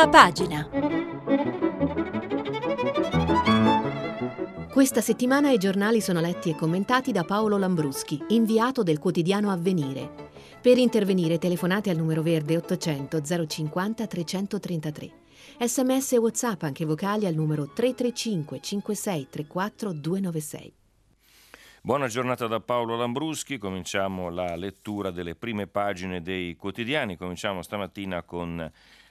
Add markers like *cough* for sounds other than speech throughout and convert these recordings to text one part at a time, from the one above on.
Prima pagina. Questa settimana i giornali sono letti e commentati da Paolo Lambruschi, inviato del quotidiano Avvenire. Per intervenire telefonate al numero verde 800 050 333. Sms e WhatsApp anche vocali al numero 335 56 34 296. Buona giornata da Paolo Lambruschi, cominciamo la lettura delle prime pagine dei quotidiani, cominciamo stamattina con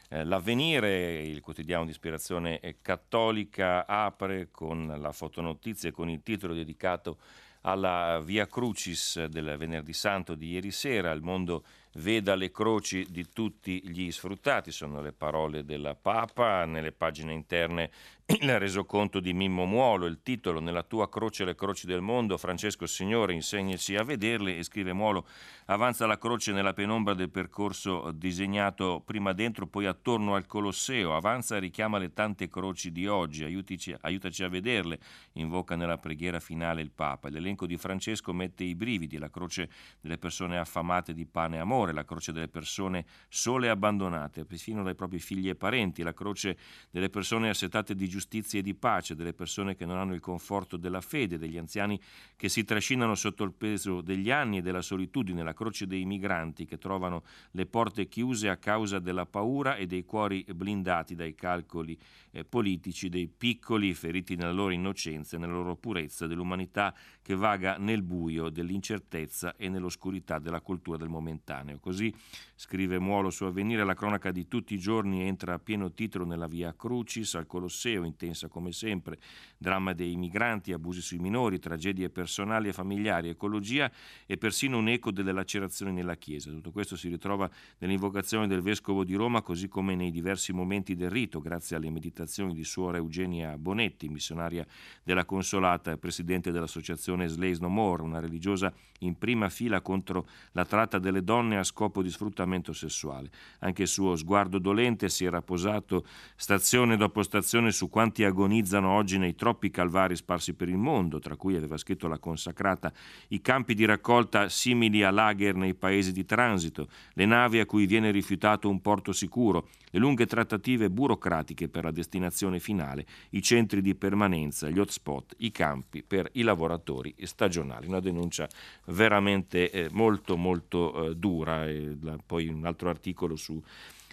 eh, L'Avvenire, il quotidiano di ispirazione cattolica, apre con la fotonotizia con il titolo dedicato alla Via Crucis del venerdì santo di ieri sera, il mondo veda le croci di tutti gli sfruttati, sono le parole del Papa, nelle pagine interne *clears throat* il resoconto di Mimmo Muolo, il titolo Nella tua croce le croci del mondo, Francesco Signore insegnaci a vederle e scrive Muolo avanza la croce nella penombra del percorso disegnato prima dentro poi attorno al Colosseo, avanza e richiama le tante croci di oggi, aiutici, aiutaci a vederle, invoca nella preghiera finale il Papa. L'elenco di Francesco mette i brividi, la croce delle persone affamate di pane e amore, la croce delle persone sole e abbandonate, perfino dai propri figli e parenti, la croce delle persone assetate di giustizia giustizia e di pace, delle persone che non hanno il conforto della fede, degli anziani che si trascinano sotto il peso degli anni e della solitudine, la croce dei migranti che trovano le porte chiuse a causa della paura e dei cuori blindati dai calcoli eh, politici, dei piccoli feriti nella loro innocenza e nella loro purezza, dell'umanità che vaga nel buio dell'incertezza e nell'oscurità della cultura del momentaneo. Così scrive Muolo su Avvenire, la cronaca di tutti i giorni entra a pieno titolo nella via Crucis al Colosseo, intensa come sempre, dramma dei migranti, abusi sui minori, tragedie personali e familiari, ecologia e persino un eco delle lacerazioni nella Chiesa. Tutto questo si ritrova nell'invocazione del Vescovo di Roma, così come nei diversi momenti del rito, grazie alle meditazioni di suora Eugenia Bonetti, missionaria della Consolata e presidente dell'associazione Slays No More, una religiosa in prima fila contro la tratta delle donne a scopo di sfruttamento sessuale. Anche il suo sguardo dolente si era posato stazione dopo stazione su quanti agonizzano oggi nei troppi calvari sparsi per il mondo, tra cui aveva scritto la consacrata, i campi di raccolta simili a lager nei paesi di transito, le navi a cui viene rifiutato un porto sicuro, le lunghe trattative burocratiche per la destinazione finale, i centri di permanenza, gli hotspot, i campi per i lavoratori stagionali. Una denuncia veramente eh, molto molto eh, dura. E la, poi un altro articolo su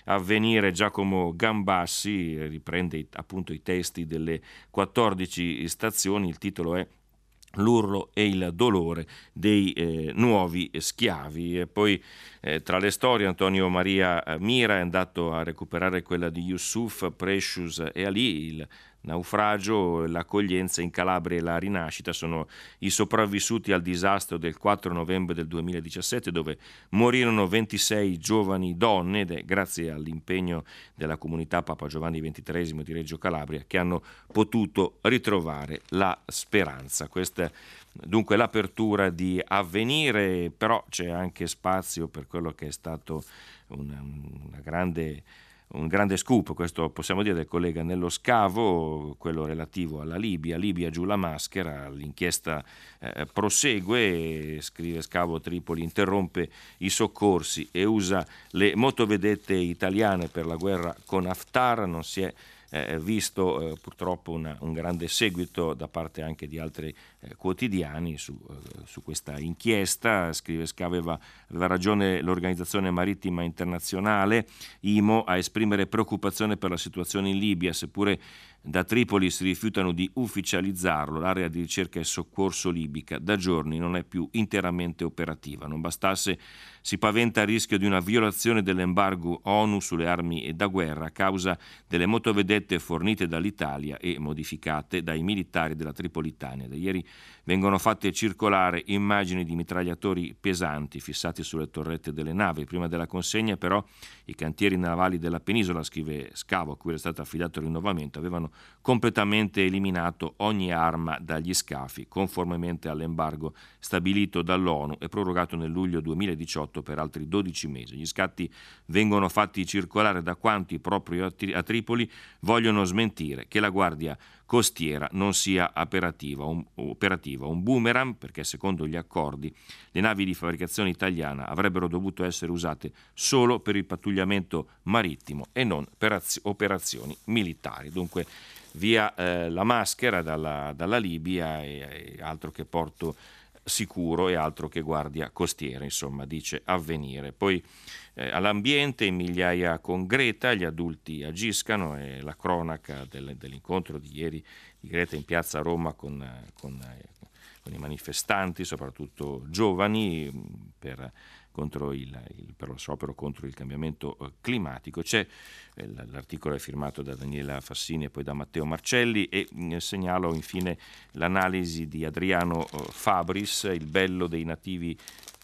Avvenire Giacomo Gambassi riprende appunto i testi delle 14 stazioni, il titolo è l'urlo e il dolore dei eh, nuovi schiavi. E poi eh, tra le storie Antonio Maria Mira è andato a recuperare quella di Yusuf, Precious e Ali, il naufragio, l'accoglienza in Calabria e la rinascita sono i sopravvissuti al disastro del 4 novembre del 2017 dove morirono 26 giovani donne ed è grazie all'impegno della comunità Papa Giovanni XXIII di Reggio Calabria che hanno potuto ritrovare la speranza. Questa dunque l'apertura di avvenire, però c'è anche spazio per quello che è stato una, una grande un grande scoop, questo possiamo dire del collega Nello Scavo, quello relativo alla Libia, Libia giù la maschera, l'inchiesta eh, prosegue, scrive Scavo Tripoli, interrompe i soccorsi e usa le motovedette italiane per la guerra con Haftar, non si è eh, visto eh, purtroppo una, un grande seguito da parte anche di altri eh, quotidiani su, eh, su, questa inchiesta. Scrive Scaveva, aveva ragione l'Organizzazione Marittima Internazionale, IMO, a esprimere preoccupazione per la situazione in Libia, seppure da Tripoli si rifiutano di ufficializzarlo, l'area di ricerca e soccorso libica da giorni non è più interamente operativa. Non bastasse, si paventa il rischio di una violazione dell'embargo ONU sulle armi da guerra a causa delle motovedette fornite dall'Italia e modificate dai militari della Tripolitania. Da ieri vengono fatte circolare immagini di mitragliatori pesanti fissati sulle torrette delle navi. Prima della consegna però i cantieri navali della penisola, scrive Scavo, a cui era stato affidato il rinnovamento, avevano completamente eliminato ogni arma dagli scafi, conformemente all'embargo stabilito dall'ONU e prorogato nel luglio 2018 per altri 12 mesi. Gli scatti vengono fatti circolare da quanti proprio a Tripoli vogliono smentire che la Guardia costiera non sia operativa un, operativa. un boomerang perché secondo gli accordi le navi di fabbricazione italiana avrebbero dovuto essere usate solo per il pattugliamento marittimo e non per operazioni militari. Dunque via eh, la maschera dalla, dalla Libia e, e altro che porto sicuro e altro che guardia costiera, insomma, dice avvenire. Poi eh, all'ambiente in migliaia con Greta, gli adulti agiscano e la cronaca del, dell'incontro di ieri di Greta in piazza Roma con, con, con i manifestanti, soprattutto giovani, per contro il, il, per lo sciopero contro il cambiamento eh, climatico. C'è, eh, l'articolo è firmato da Daniela Fassini e poi da Matteo Marcelli e mm, segnalo infine l'analisi di Adriano eh, Fabris, il bello dei nativi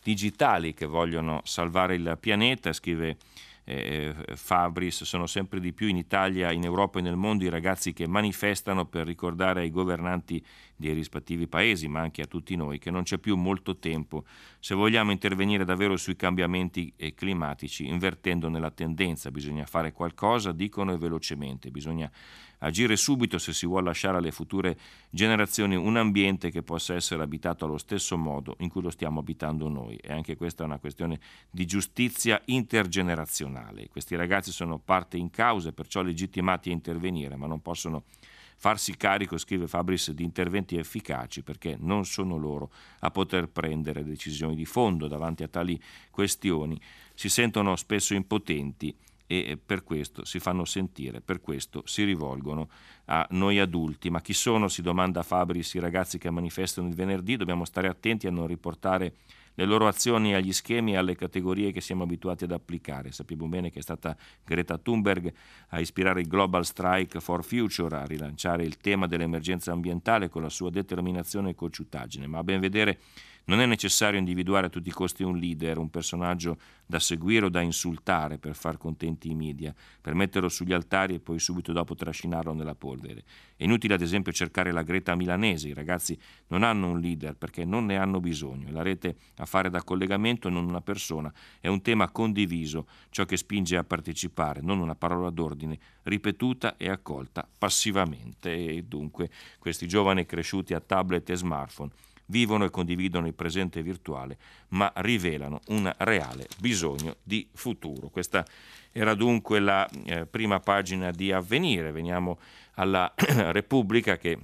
digitali che vogliono salvare il pianeta, scrive eh, Fabris, sono sempre di più in Italia, in Europa e nel mondo i ragazzi che manifestano per ricordare ai governanti dei rispettivi paesi, ma anche a tutti noi, che non c'è più molto tempo se vogliamo intervenire davvero sui cambiamenti eh, climatici, invertendo nella tendenza. Bisogna fare qualcosa, dicono e velocemente, bisogna agire subito se si vuole lasciare alle future generazioni un ambiente che possa essere abitato allo stesso modo in cui lo stiamo abitando noi. E anche questa è una questione di giustizia intergenerazionale. Questi ragazzi sono parte in causa e perciò legittimati a intervenire, ma non possono farsi carico, scrive Fabris, di interventi efficaci perché non sono loro a poter prendere decisioni di fondo davanti a tali questioni. Si sentono spesso impotenti e per questo si fanno sentire, per questo si rivolgono a noi adulti. Ma chi sono, si domanda Fabris, i ragazzi che manifestano il venerdì? Dobbiamo stare attenti a non riportare le loro azioni agli schemi e alle categorie che siamo abituati ad applicare. Sappiamo bene che è stata Greta Thunberg a ispirare il Global Strike for Future, a rilanciare il tema dell'emergenza ambientale con la sua determinazione e cocciutaggine, ma a ben vedere non è necessario individuare a tutti i costi un leader, un personaggio da seguire o da insultare per far contenti i media, per metterlo sugli altari e poi subito dopo trascinarlo nella polvere. È inutile ad esempio cercare la Greta milanese, i ragazzi non hanno un leader perché non ne hanno bisogno. La rete a fare da collegamento non una persona, è un tema condiviso, ciò che spinge a partecipare, non una parola d'ordine ripetuta e accolta passivamente. E dunque questi giovani cresciuti a tablet e smartphone vivono e condividono il presente virtuale, ma rivelano un reale bisogno di futuro. Questa era dunque la eh, prima pagina di Avvenire. Veniamo alla *clears throat* Repubblica che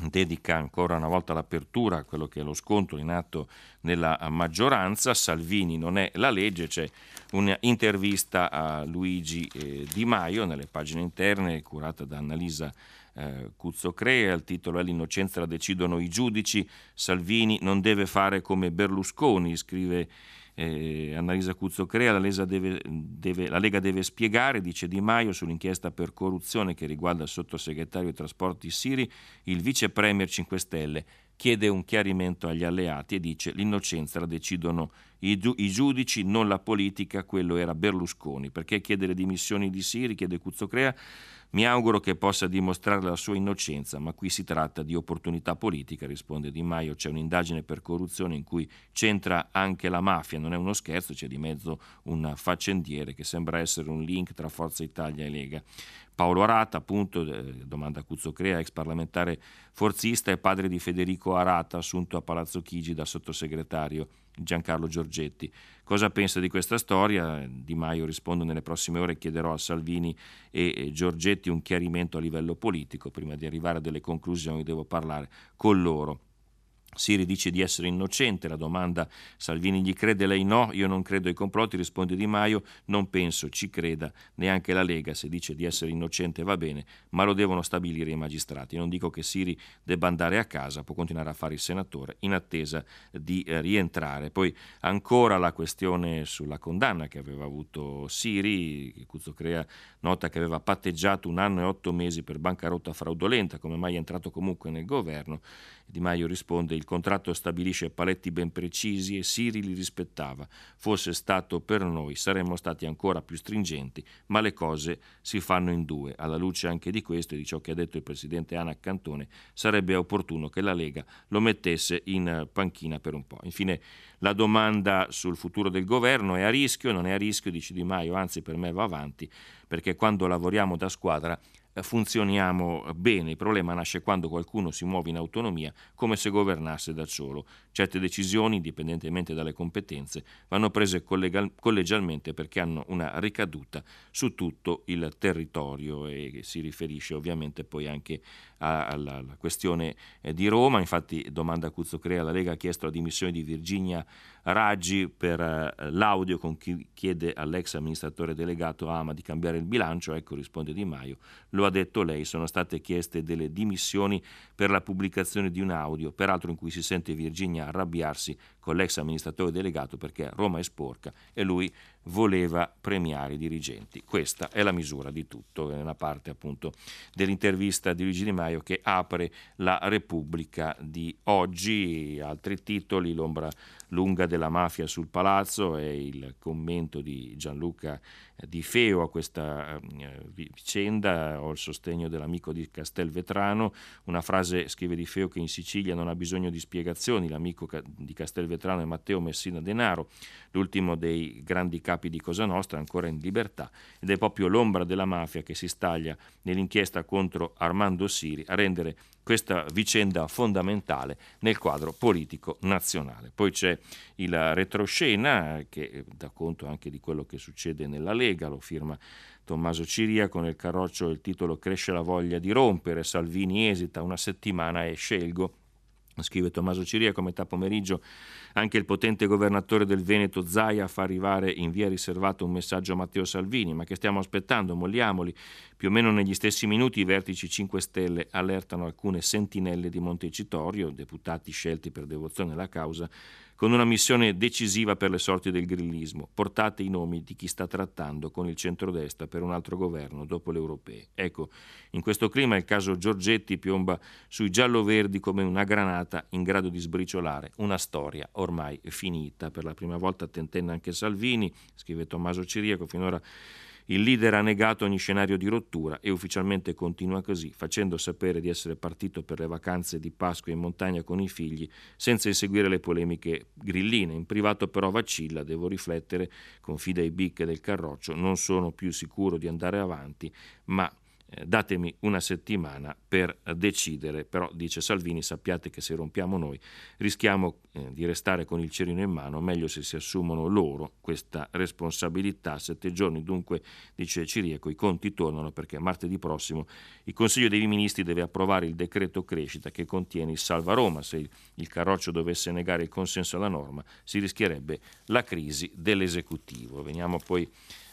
dedica ancora una volta l'apertura a quello che è lo scontro in atto nella maggioranza. Salvini non è la legge, c'è un'intervista a Luigi eh, Di Maio nelle pagine interne curata da Annalisa eh, Cuzzocrea, il titolo è L'innocenza la decidono i giudici, Salvini non deve fare come Berlusconi, scrive eh, Annalisa Cuzzocrea, la, deve, deve, la Lega deve spiegare, dice Di Maio, sull'inchiesta per corruzione che riguarda il sottosegretario ai trasporti Siri, il vice premier 5 Stelle chiede un chiarimento agli alleati e dice l'innocenza la decidono i, i, giudici, non la politica, quello era Berlusconi. Perché chiede le dimissioni di Siri, chiede Cuzzocrea, mi auguro che possa dimostrare la sua innocenza, ma qui si tratta di opportunità politica, risponde Di Maio. C'è un'indagine per corruzione in cui c'entra anche la mafia, non è uno scherzo, c'è di mezzo un faccendiere che sembra essere un link tra Forza Italia e Lega. Paolo Arata, appunto, eh, domanda Cuzzocrea, ex parlamentare forzista e padre di Federico Arata, assunto a Palazzo Chigi da sottosegretario Giancarlo Giorgetti. Cosa pensa di questa storia? Di Maio risponde nelle prossime ore, chiederò a Salvini e Giorgetti un chiarimento a livello politico, prima di arrivare a delle conclusioni devo parlare con loro. Siri dice di essere innocente, la domanda Salvini gli crede, lei no, io non credo ai complotti, risponde Di Maio, non penso ci creda neanche la Lega, se dice di essere innocente va bene, ma lo devono stabilire i magistrati. Non dico che Siri debba andare a casa, può continuare a fare il senatore in attesa di eh, rientrare. Poi ancora la questione sulla condanna che aveva avuto Siri, Cuzzo Crea nota che aveva patteggiato un anno e otto mesi per bancarotta fraudolenta, come mai è entrato comunque nel governo. Di Maio risponde il contratto stabilisce paletti ben precisi e Siri li rispettava. Fosse stato per noi saremmo stati ancora più stringenti, ma le cose si fanno in due. Alla luce anche di questo e di ciò che ha detto il presidente Ana Cantone, sarebbe opportuno che la Lega lo mettesse in panchina per un po'. Infine la domanda sul futuro del governo è a rischio, non è a rischio, dice Di Maio, anzi per me va avanti, perché quando lavoriamo da squadra eh, funzioniamo bene. Il problema nasce quando qualcuno si muove in autonomia come se governasse da solo. Certe decisioni, indipendentemente dalle competenze, vanno prese collegal- collegialmente perché hanno una ricaduta su tutto il territorio e si riferisce ovviamente poi anche alla, alla questione eh, di Roma. Infatti, domanda Cuzzo Crea, la Lega ha chiesto la dimissione di Virginia Raggi per eh, l'audio con cui chiede all'ex amministratore delegato Ama di cambiare il bilancio. Ecco, risponde Di Maio, lo ha detto lei, sono state chieste delle dimissioni per la pubblicazione di un audio, peraltro in cui si sente Virginia arrabbiarsi con l'ex amministratore delegato perché Roma è sporca e lui voleva premiare i dirigenti. Questa è la misura di tutto, è una parte appunto dell'intervista di Luigi Di Maio che apre la Repubblica di oggi, altri titoli, l'ombra lunga della mafia sul palazzo e il commento di Gianluca Di Feo a questa eh, vicenda, ho il sostegno dell'amico di Castelvetrano, una frase scrive Di Feo che in Sicilia non ha bisogno di spiegazioni, l'amico di Castelvetrano è Matteo Messina Denaro, l'ultimo dei grandi capi di Cosa Nostra, ancora in libertà, ed è proprio l'ombra della mafia che si staglia nell'inchiesta contro Armando Siri a rendere questa vicenda fondamentale nel quadro politico nazionale. Poi c'è il retroscena che dà conto anche di quello che succede nella Lega, lo firma Tommaso Ciria con il carroccio il titolo Cresce la voglia di rompere, Salvini esita una settimana e scelgo Scrive Tommaso Ciria come metà pomeriggio anche il potente governatore del Veneto Zaia fa arrivare in via riservata un messaggio a Matteo Salvini, ma che stiamo aspettando, molliamoli. Più o meno negli stessi minuti i vertici 5 Stelle allertano alcune sentinelle di Montecitorio, deputati scelti per devozione alla causa, con una missione decisiva per le sorti del grillismo. Portate i nomi di chi sta trattando con il centrodestra per un altro governo dopo le europee. Ecco, in questo clima il caso Giorgetti piomba sui giallo-verdi come una granata in grado di sbriciolare una storia ormai finita. Per la prima volta tentenna anche Salvini, scrive Tommaso Ciriaco, finora il leader ha negato ogni scenario di rottura e ufficialmente continua così, facendo sapere di essere partito per le vacanze di Pasqua in montagna con i figli, senza inseguire le polemiche grilline. In privato però vacilla, devo riflettere, confida i bicche del carroccio, non sono più sicuro di andare avanti, ma datemi una settimana per decidere, però dice Salvini sappiate che se rompiamo noi rischiamo eh, di restare con il cerino in mano, meglio se si assumono loro questa responsabilità. Sette giorni dunque, dice Ciriaco, i conti tornano perché martedì prossimo il Consiglio dei Ministri deve approvare il decreto crescita che contiene il Salva Roma. Se il, il Carroccio dovesse negare il consenso alla norma si rischierebbe la crisi dell'esecutivo. Veniamo poi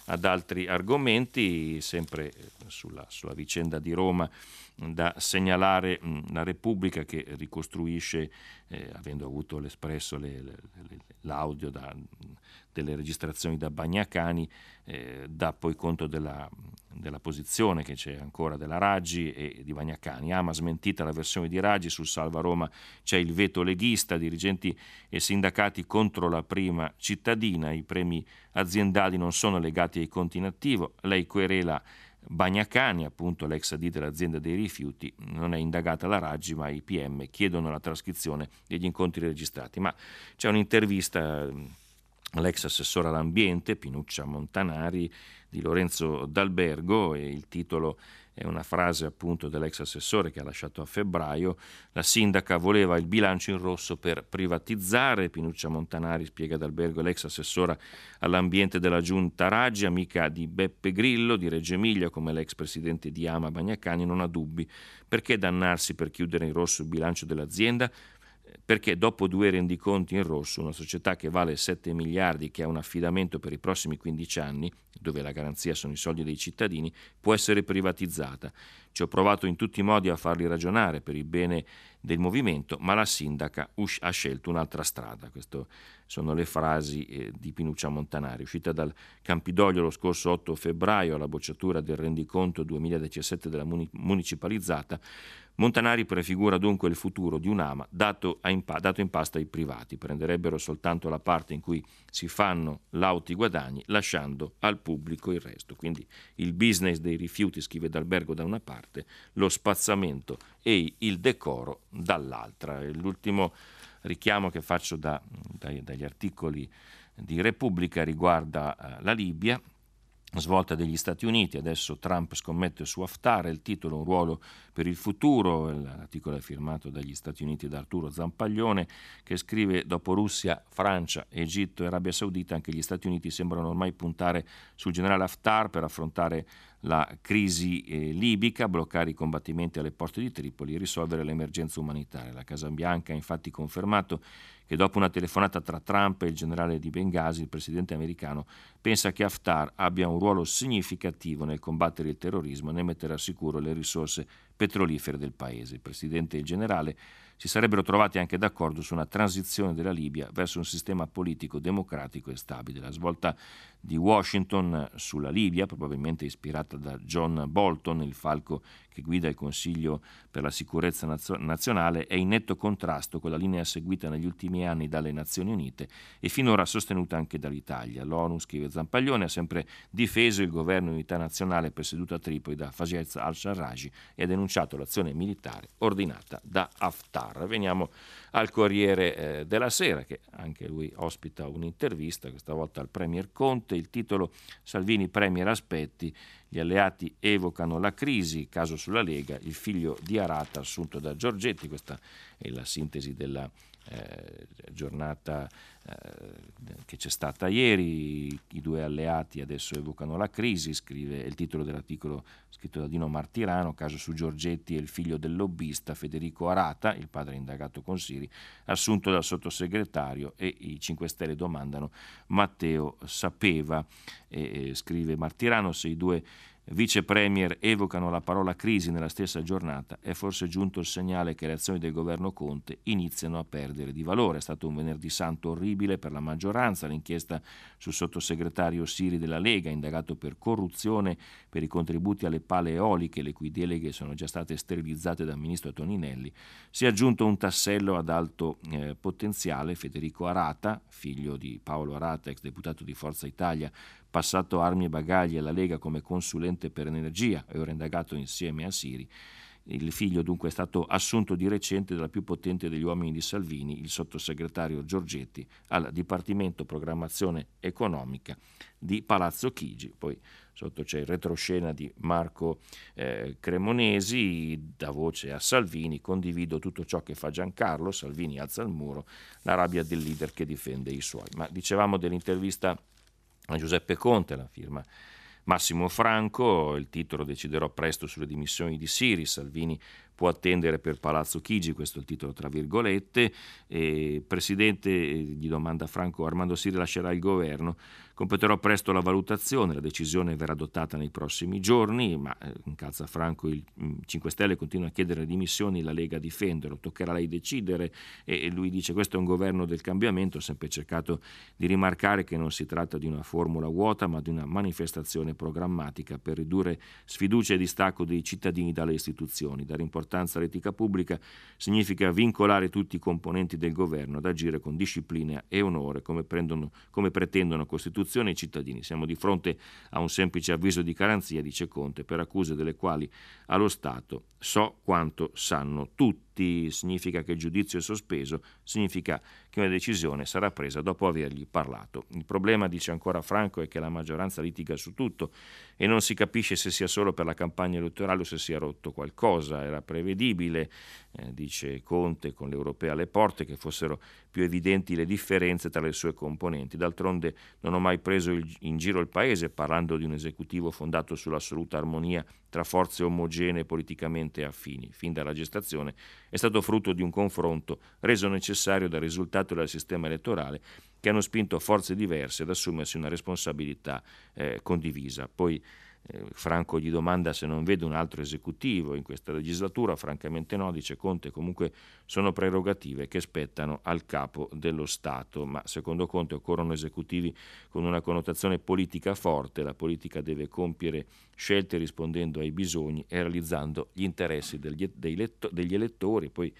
ad altri argomenti, sempre sulla, sulla vicenda di Roma da segnalare la Repubblica che ricostruisce, eh, avendo avuto l'espresso le, le, l'audio da, delle registrazioni da Bagnacani, eh, dà poi conto della, della, posizione che c'è ancora della Raggi e di Bagnacani. Ama smentita la versione di Raggi, sul Salva Roma c'è il veto leghista, dirigenti e sindacati contro la prima cittadina, i premi aziendali non sono legati ai conti in attivo, lei querela Bagnacani, appunto l'ex AD dell'azienda dei rifiuti, non è indagata la Raggi, ma i PM chiedono la trascrizione degli incontri registrati. Ma c'è un'intervista all'ex assessore all'ambiente, Pinuccia Montanari, di Lorenzo D'Albergo, e il titolo è una frase appunto dell'ex assessore che ha lasciato a febbraio, la sindaca voleva il bilancio in rosso per privatizzare, Pinuccia Montanari spiega d'albergo l'ex assessora all'ambiente della giunta Raggi, amica di Beppe Grillo di Reggio Emilia come l'ex presidente di Ama Bagnacani, non ha dubbi. Perché dannarsi per chiudere in rosso il bilancio dell'azienda? Perché dopo due rendiconti in rosso, una società che vale 7 miliardi, che ha un affidamento per i prossimi 15 anni, dove la garanzia sono i soldi dei cittadini, può essere privatizzata. Ci ho provato in tutti i modi a farli ragionare per il bene del movimento, ma la sindaca ha scelto un'altra strada. Queste sono le frasi eh, di Pinuccia Montanari, uscita dal Campidoglio lo scorso 8 febbraio alla bocciatura del rendiconto 2017 della municipalizzata. Montanari prefigura dunque il futuro di un'ama dato, in, dato in pasta ai privati, prenderebbero soltanto la parte in cui si fanno lauti guadagni, lasciando al pubblico il resto. Quindi il business dei rifiuti, scrive D'Albergo da una parte, lo spazzamento e il decoro dall'altra. L'ultimo richiamo che faccio da, dagli articoli di Repubblica riguarda eh, la Libia svolta degli Stati Uniti, adesso Trump scommette su Haftar, il titolo Un ruolo per il futuro, l'articolo è firmato dagli Stati Uniti da Arturo Zampaglione che scrive dopo Russia, Francia, Egitto e Arabia Saudita anche gli Stati Uniti sembrano ormai puntare sul generale Haftar per affrontare la crisi eh, libica, bloccare i combattimenti alle porte di Tripoli e risolvere l'emergenza umanitaria. La Casa Bianca ha infatti confermato che dopo una telefonata tra Trump e il generale di Benghazi, il presidente americano pensa che Haftar abbia un ruolo significativo nel combattere il terrorismo e nel mettere al sicuro le risorse petrolifere del paese. Il presidente e il generale si sarebbero trovati anche d'accordo su una transizione della Libia verso un sistema politico democratico e stabile. La svolta di Washington sulla Libia, probabilmente ispirata da John Bolton, il falco che guida il Consiglio per la sicurezza nazionale, è in netto contrasto con la linea seguita negli ultimi anni dalle Nazioni Unite e finora sostenuta anche dall'Italia. L'ONU, scrive Zampaglione, ha sempre difeso il governo unità nazionale presieduto a Tripoli da Fayez al-Sarraj e ha denunciato l'azione militare ordinata da Haftar. Veniamo al Corriere eh, della Sera, che anche lui ospita un'intervista, questa volta al Premier Conte, il titolo Salvini Premier aspetti, gli alleati evocano la crisi, caso sulla Lega, il figlio di Arata assunto da Giorgetti, questa è la sintesi della eh, giornata eh, che c'è stata ieri, i due alleati adesso evocano la crisi, scrive il titolo dell'articolo scritto da Dino Martirano, caso su Giorgetti e il figlio del lobbista Federico Arata, il padre indagato con Siri, assunto dal sottosegretario e i 5 Stelle domandano Matteo sapeva, e, scrive Martirano, se i due vice premier evocano la parola crisi nella stessa giornata, è forse giunto il segnale che le azioni del governo Conte iniziano a perdere di valore. È stato un venerdì santo orribile per la maggioranza, l'inchiesta sul sottosegretario Siri della Lega, indagato per corruzione per i contributi alle pale eoliche, le cui deleghe sono già state sterilizzate dal ministro Toninelli, si è aggiunto un tassello ad alto eh, potenziale, Federico Arata, figlio di Paolo Arata, ex deputato di Forza Italia, passato armi e bagagli alla Lega come consulente per energia e ora indagato insieme a Siri. Il figlio dunque è stato assunto di recente dalla più potente degli uomini di Salvini, il sottosegretario Giorgetti, al Dipartimento Programmazione Economica di Palazzo Chigi. Poi sotto c'è il retroscena di Marco eh, Cremonesi, da voce a Salvini, condivido tutto ciò che fa Giancarlo, Salvini alza il muro, la rabbia del leader che difende i suoi. Ma dicevamo dell'intervista a Giuseppe Conte, la firma Massimo Franco, il titolo deciderò presto sulle dimissioni di Siri, Salvini può attendere per Palazzo Chigi, questo è il titolo tra virgolette, e Presidente, gli domanda Franco, Armando Siri lascerà il governo, Competerò presto la valutazione, la decisione verrà adottata nei prossimi giorni, ma eh, incalza Franco il 5 mm, Stelle continua a chiedere dimissioni, la Lega a difenderlo, toccherà a lei decidere e lui dice questo è un governo del cambiamento, ho sempre cercato di rimarcare che non si tratta di una formula vuota ma di una manifestazione programmatica per ridurre sfiducia e distacco dei cittadini dalle istituzioni, dare importanza all'etica pubblica significa vincolare tutti i componenti del governo ad agire con disciplina e onore come, prendono, come pretendono Costituzione istituzioni e cittadini. Siamo di fronte a un semplice avviso di garanzia, dice Conte, per accuse delle quali allo Stato so quanto sanno tutti tutti significa che il giudizio è sospeso, significa che una decisione sarà presa dopo avergli parlato. Il problema, dice ancora Franco, è che la maggioranza litiga su tutto e non si capisce se sia solo per la campagna elettorale o se sia rotto qualcosa. Era prevedibile, eh, dice Conte, con l'Europea alle porte, che fossero più evidenti le differenze tra le sue componenti. D'altronde non ho mai preso in giro il Paese parlando di un esecutivo fondato sull'assoluta armonia tra forze omogenee politicamente affini. Fin dalla gestazione è stato frutto di un confronto reso necessario dal risultato del sistema elettorale che hanno spinto forze diverse ad assumersi una responsabilità eh, condivisa. Poi eh, Franco gli domanda se non vede un altro esecutivo in questa legislatura, francamente no, dice Conte, comunque sono prerogative che spettano al capo dello Stato, ma secondo Conte occorrono esecutivi con una connotazione politica forte, la politica deve compiere scelte rispondendo ai bisogni e realizzando gli interessi degli, elettori, poi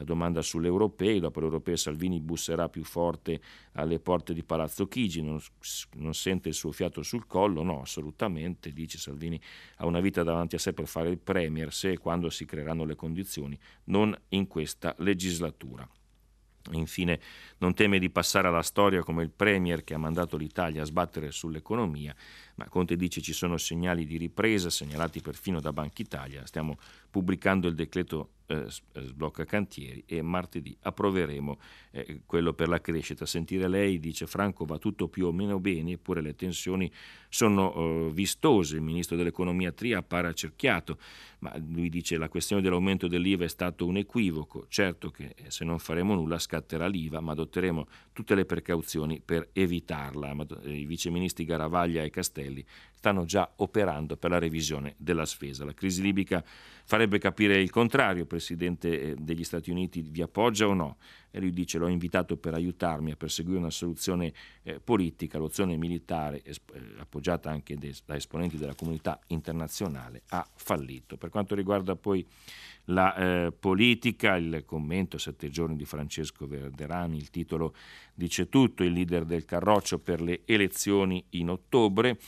la domanda sulle europee, dopo le Salvini busserà più forte alle porte di Palazzo Chigi, non, non, sente il suo fiato sul collo, no, assolutamente, dice Salvini, ha una vita davanti a sé per fare il Premier se e quando si creeranno le condizioni, non in questa legislatura. Infine non teme di passare alla storia come il Premier che ha mandato l'Italia a sbattere sull'economia, ma Conte dice ci sono segnali di ripresa segnalati perfino da Banca Italia. Stiamo pubblicando il decreto eh, eh, sblocca cantieri e martedì approveremo eh, quello per la crescita. Sentire lei dice Franco va tutto più o meno bene, eppure le tensioni sono eh, vistose. Il ministro dell'economia Tria appare accerchiato, ma lui dice la questione dell'aumento dell'IVA è stato un equivoco. Certo che eh, se non faremo nulla scatterà l'IVA, ma adotteremo tutte le precauzioni per evitarla. Eh, I viceministri Garavaglia e Castelli stanno già operando per la revisione della spesa. La crisi libica farebbe capire il contrario, il Presidente eh, degli Stati Uniti vi appoggia o no? E lui dice l'ho invitato per aiutarmi a perseguire una soluzione eh, politica, l'opzione militare eh, appoggiata anche da esponenti della comunità internazionale ha fallito. Per quanto riguarda poi la eh, politica, il commento sette giorni di Francesco Verderani, il titolo dice tutto, il leader del Carroccio per le elezioni in ottobre.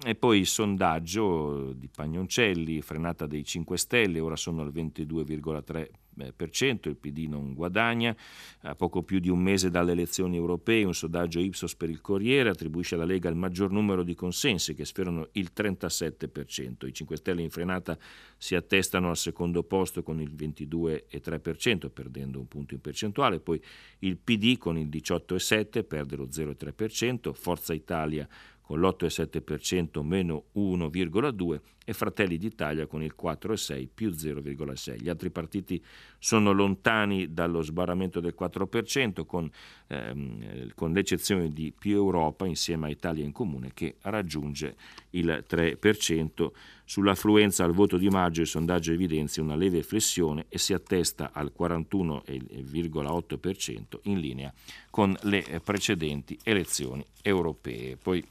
E poi il sondaggio di Pagnoncelli, frenata dei 5 Stelle, ora sono al 22,3%, il PD non guadagna, a poco più di un mese dalle elezioni europee un sondaggio Ipsos per il Corriere attribuisce alla Lega il maggior numero di consensi che sferano il 37%, i 5 Stelle in frenata si attestano al secondo posto con il 22,3% perdendo un punto in percentuale, poi il PD con il 18,7% perde lo 0,3%, Forza Italia con l'8,7% meno 1,2% e Fratelli d'Italia con il 4,6 più 0,6. Gli altri partiti sono lontani dallo sbarramento del 4% con, ehm, con l'eccezione di Più Europa insieme a Italia in Comune che raggiunge il 3%. Sull'affluenza al voto di maggio il sondaggio evidenzia una leve flessione e si attesta al 41,8% in linea con le precedenti elezioni europee. Poi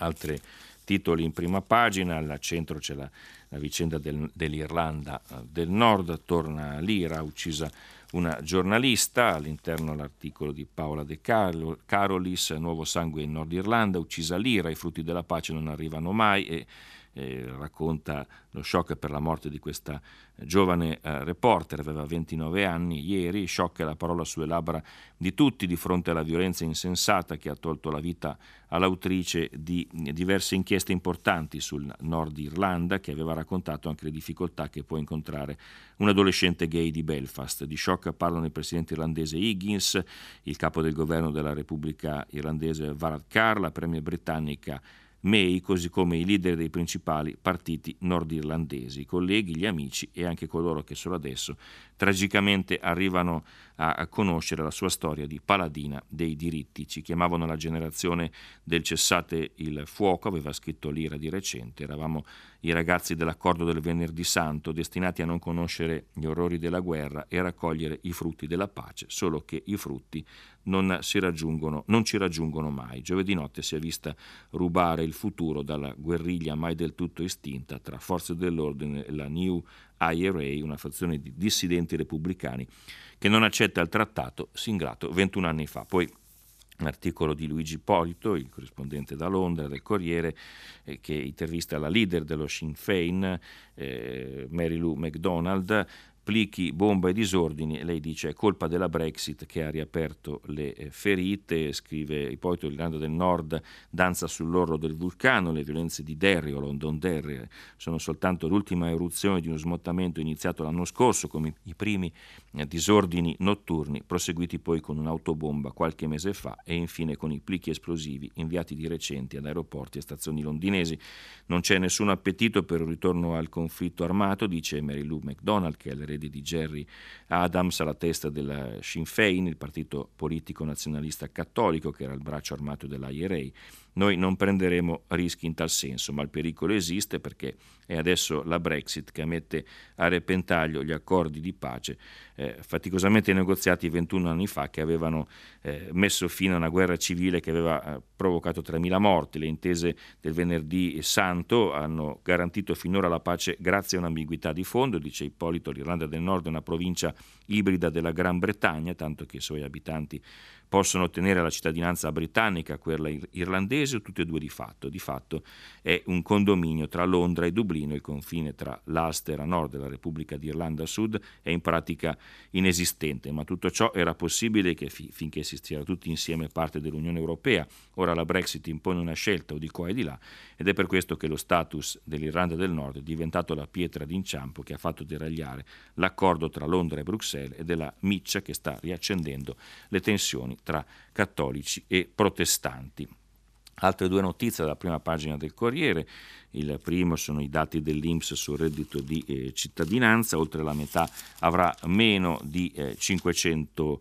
altri titoli in prima pagina, al centro c'è la, la vicenda del, dell'Irlanda eh, del Nord, torna l'Ira, uccisa una giornalista, all'interno l'articolo di Paola De Carolis, Nuovo sangue in Nord Irlanda, uccisa l'Ira, i frutti della pace non arrivano mai e eh, racconta lo shock per la morte di questa giovane eh, reporter, aveva 29 anni ieri, shock è la parola sulle labbra di tutti di fronte alla violenza insensata che ha tolto la vita all'autrice di diverse inchieste importanti sul Nord Irlanda che aveva raccontato anche le difficoltà che può incontrare un adolescente gay di Belfast. Di shock parlano il presidente irlandese Higgins, il capo del governo della Repubblica irlandese Varadkar, la premier britannica May, così come i leader dei principali partiti nordirlandesi, i colleghi, gli amici e anche coloro che solo adesso tragicamente arrivano a conoscere la sua storia di paladina dei diritti. Ci chiamavano la generazione del cessate il fuoco, aveva scritto Lira di recente, eravamo i ragazzi dell'accordo del venerdì santo, destinati a non conoscere gli orrori della guerra e a raccogliere i frutti della pace, solo che i frutti non, non ci raggiungono mai. Giovedì notte si è vista rubare il futuro dalla guerriglia mai del tutto estinta tra forze dell'ordine e la New IRA, una fazione di dissidenti repubblicani che non accetta il trattato siglato 21 anni fa. Poi un articolo di Luigi Polito, il corrispondente da Londra del Corriere, eh, che intervista la leader dello Sinn Féin, eh, Mary Lou MacDonald, plichi, bomba e disordini, lei dice è colpa della Brexit che ha riaperto le eh, ferite, scrive Ippolito l'Irlanda del Nord danza sull'orlo del vulcano, le violenze di Derry o Londonderry sono soltanto l'ultima eruzione di uno smottamento iniziato l'anno scorso come i primi eh, disordini notturni, proseguiti poi con un'autobomba qualche mese fa e infine con i plichi esplosivi inviati di recente ad aeroporti e stazioni londinesi. Non c'è nessun appetito per un ritorno al conflitto armato, dice Mary Lou MacDonald, che è l'erede di Jerry Adams alla testa del Sinn Féin, il partito politico nazionalista cattolico che era il braccio armato dell'IRA. Noi non prenderemo rischi in tal senso, ma il pericolo esiste perché è adesso la Brexit che mette a repentaglio gli accordi di pace eh, faticosamente negoziati 21 anni fa che avevano eh, messo fine a una guerra civile che aveva eh, provocato 3.000 morti. Le intese del venerdì santo hanno garantito finora la pace grazie a un'ambiguità di fondo, dice Ippolito, l'Irlanda del Nord è una provincia ibrida della Gran Bretagna, tanto che i suoi abitanti possono ottenere la cittadinanza britannica, quella irlandese o tutte e due di fatto. Di fatto è un condominio tra Londra e Dublino, il confine tra l'Ulster a nord e la Repubblica d'Irlanda a sud è in pratica inesistente, ma tutto ciò era possibile fi- finché si stiano tutti insieme parte dell'Unione Europea. Ora la Brexit impone una scelta o di qua e di là ed è per questo che lo status dell'Irlanda del Nord è diventato la pietra d'inciampo che ha fatto deragliare l'accordo tra Londra e Bruxelles ed è la miccia che sta riaccendendo le tensioni tra cattolici e protestanti. Altre due notizie dalla prima pagina del Corriere. Il primo sono i dati dell'Inps sul reddito di eh, cittadinanza, oltre la metà avrà meno di eh, 500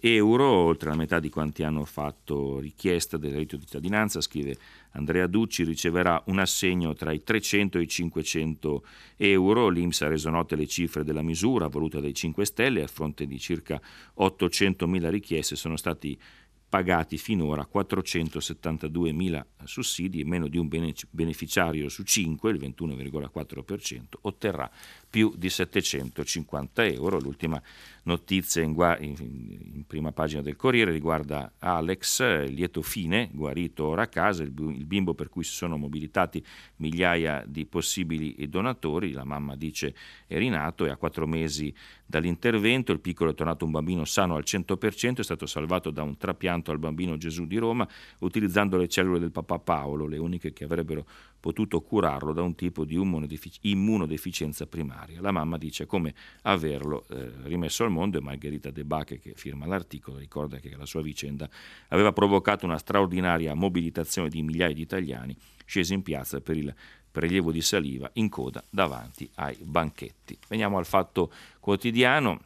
euro, oltre la metà di quanti hanno fatto richiesta del reddito di cittadinanza, scrive Andrea Ducci, riceverà un assegno tra i 300 e i 500 euro. L'Inps ha reso note le cifre della misura voluta dai 5 Stelle, a fronte di circa 800 mila richieste sono stati pagati finora 472 mila sussidi, meno di un beneficiario su 5, il 21,4%, otterrà più di 750 euro. L'ultima notizia in, in, in, prima pagina del Corriere riguarda Alex, lieto fine, guarito ora a casa, il, il bimbo per cui si sono mobilitati migliaia di possibili donatori. La mamma dice è rinato e a quattro mesi dall'intervento il piccolo è tornato un bambino sano al 100%, è stato salvato da un trapianto al bambino Gesù di Roma utilizzando le cellule del papà Paolo, le uniche che avrebbero potuto curarlo da un tipo di immunodeficienza primaria. La mamma dice come averlo eh, rimesso al mondo e Margherita De Bacche che firma l'articolo ricorda che la sua vicenda aveva provocato una straordinaria mobilitazione di migliaia di italiani scesi in piazza per il prelievo di saliva in coda davanti ai banchetti. Veniamo al fatto quotidiano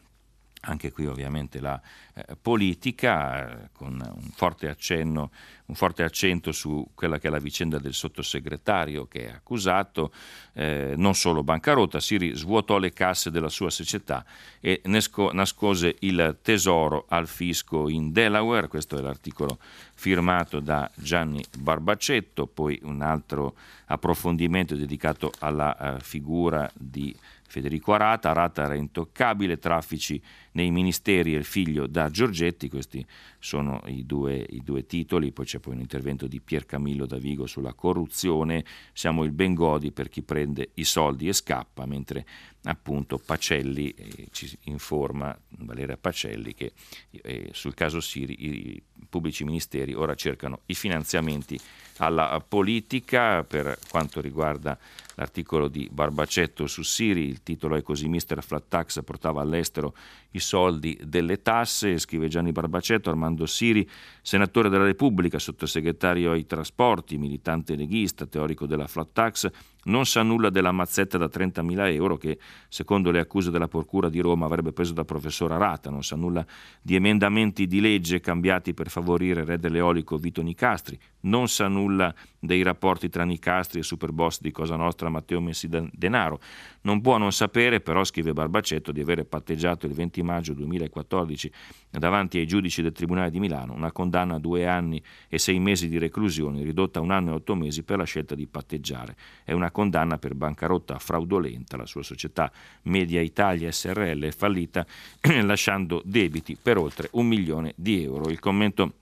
anche qui ovviamente la eh, politica, eh, con un forte, accenno, un forte, accento su quella che è la vicenda del sottosegretario che è accusato, eh, non solo bancarotta, Siri svuotò le casse della sua società e nesco, nascose il tesoro al fisco in Delaware, questo è l'articolo firmato da Gianni Barbacetto, poi un altro approfondimento dedicato alla uh, figura di Federico Arata, Arata era intoccabile, traffici nei ministeri e il figlio da Giorgetti, questi sono i due, i due, titoli, poi c'è poi un intervento di Pier Camillo da Vigo sulla corruzione, siamo il Bengodi per chi prende i soldi e scappa, mentre appunto Pacelli eh, ci informa, Valeria Pacelli, che eh, sul caso Siri i pubblici ministeri ora cercano i finanziamenti alla politica per quanto riguarda l'articolo di Barbacetto su Siri, il titolo è così Mister Flat Tax portava all'estero i soldi delle tasse, scrive Gianni Barbacetto, Armando Siri, senatore della Repubblica, sottosegretario ai trasporti, militante leghista, teorico della flat tax, non sa nulla della mazzetta da 30.000 euro che, secondo le accuse della Procura di Roma, avrebbe preso dal professor Arata, non sa nulla di emendamenti di legge cambiati per favorire il re dell'eolico Vito Nicastri, non sa nulla dei rapporti tra Nicastri e superboss di Cosa Nostra Matteo Messi Denaro. Non può non sapere, però, scrive Barbacetto, di avere patteggiato il 20 maggio 2014 davanti ai giudici del Tribunale di Milano una condanna a due anni e sei mesi di reclusione ridotta a un anno e otto mesi per la scelta di patteggiare. È una condanna per bancarotta fraudolenta. La sua società Media Italia SRL è fallita *clears throat* lasciando debiti per oltre un milione di euro. Il commento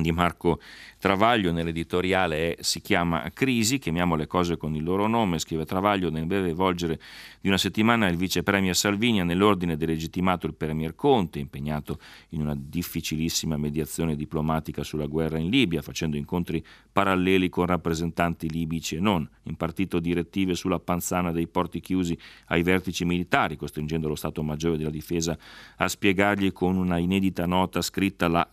di Marco Travaglio nell'editoriale è, si chiama Crisi, chiamiamo le cose con il loro nome, scrive Travaglio, nel breve volgere di una settimana il vice premier Salvini ha nell'ordine delegittimato il premier Conte, impegnato in una difficilissima mediazione diplomatica sulla guerra in Libia, facendo incontri paralleli con rappresentanti libici e non, impartito direttive sulla panzana dei porti chiusi ai vertici militari, costringendo lo Stato Maggiore della Difesa a spiegargli con una inedita nota scritta la,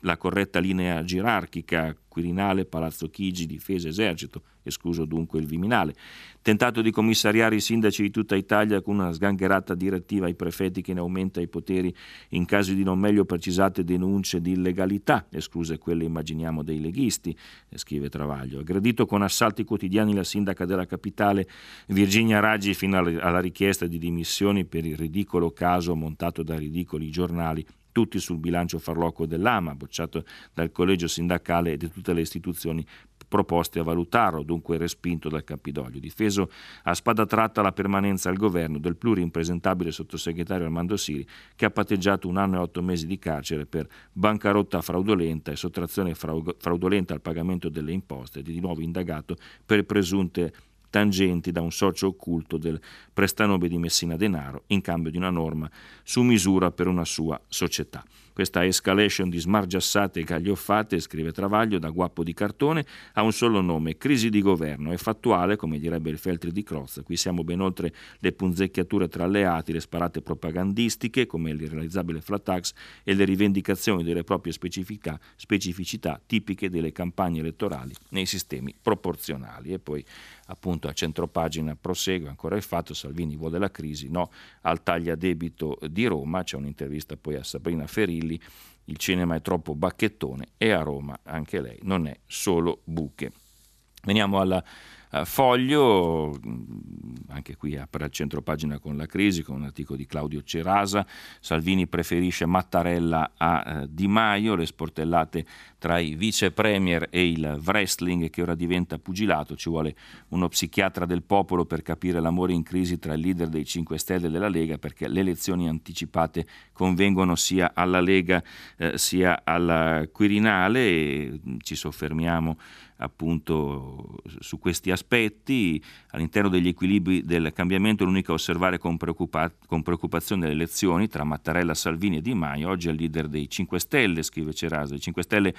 la corretta linea gerarchica Quirinale, Palazzo Chigi, Difesa, Esercito, escluso dunque il Viminale. Tentato di commissariare i sindaci di tutta Italia con una sgangherata direttiva ai prefetti che ne aumenta i poteri in caso di non meglio precisate denunce di illegalità, escluse quelle immaginiamo dei leghisti, scrive Travaglio. Aggredito con assalti quotidiani la sindaca della capitale Virginia Raggi fino alla richiesta di dimissioni per il ridicolo caso montato da ridicoli giornali tutti sul bilancio farlocco dell'AMA, bocciato dal collegio sindacale e di tutte le istituzioni proposte a valutarlo, dunque respinto dal Campidoglio. Difeso a spada tratta la permanenza al governo del plurimpresentabile sottosegretario Armando Siri, che ha patteggiato un anno e otto mesi di carcere per bancarotta fraudolenta e sottrazione fraudolenta al pagamento delle imposte ed è di nuovo indagato per presunte tangenti da un socio occulto del prestanome di Messina Denaro in cambio di una norma su misura per una sua società. Questa escalation di smargiassate e gaglioffate, scrive Travaglio, da guappo di cartone, ha un solo nome, crisi di governo. È fattuale, come direbbe il Feltri di Crozza. Qui siamo ben oltre le punzecchiature tra alleati, le sparate propagandistiche, come l'irrealizzabile flat tax, e le rivendicazioni delle proprie specificità, specificità tipiche delle campagne elettorali nei sistemi proporzionali. E poi appunto a centropagina prosegue ancora il fatto Salvini vuole la crisi, no al tagliadebito di Roma, c'è un'intervista poi a Sabrina Ferilli, il cinema è troppo bacchettone e a Roma anche lei non è solo buche. Veniamo alla Foglio, anche qui apre il centro pagina con la crisi, con un articolo di Claudio Cerasa, Salvini preferisce Mattarella a uh, Di Maio, le sportellate tra i vice premier e il wrestling che ora diventa pugilato, ci vuole uno psichiatra del popolo per capire l'amore in crisi tra il leader dei 5 Stelle e della Lega perché le elezioni anticipate convengono sia alla Lega eh, sia al Quirinale. E ci soffermiamo appunto su questi aspetti. All'interno degli equilibri del cambiamento l'unico a osservare con, preoccupa- con preoccupazione le elezioni tra Mattarella, Salvini e Di Maio. Oggi è il leader dei 5 Stelle, scrive Cerasa. I 5 Stelle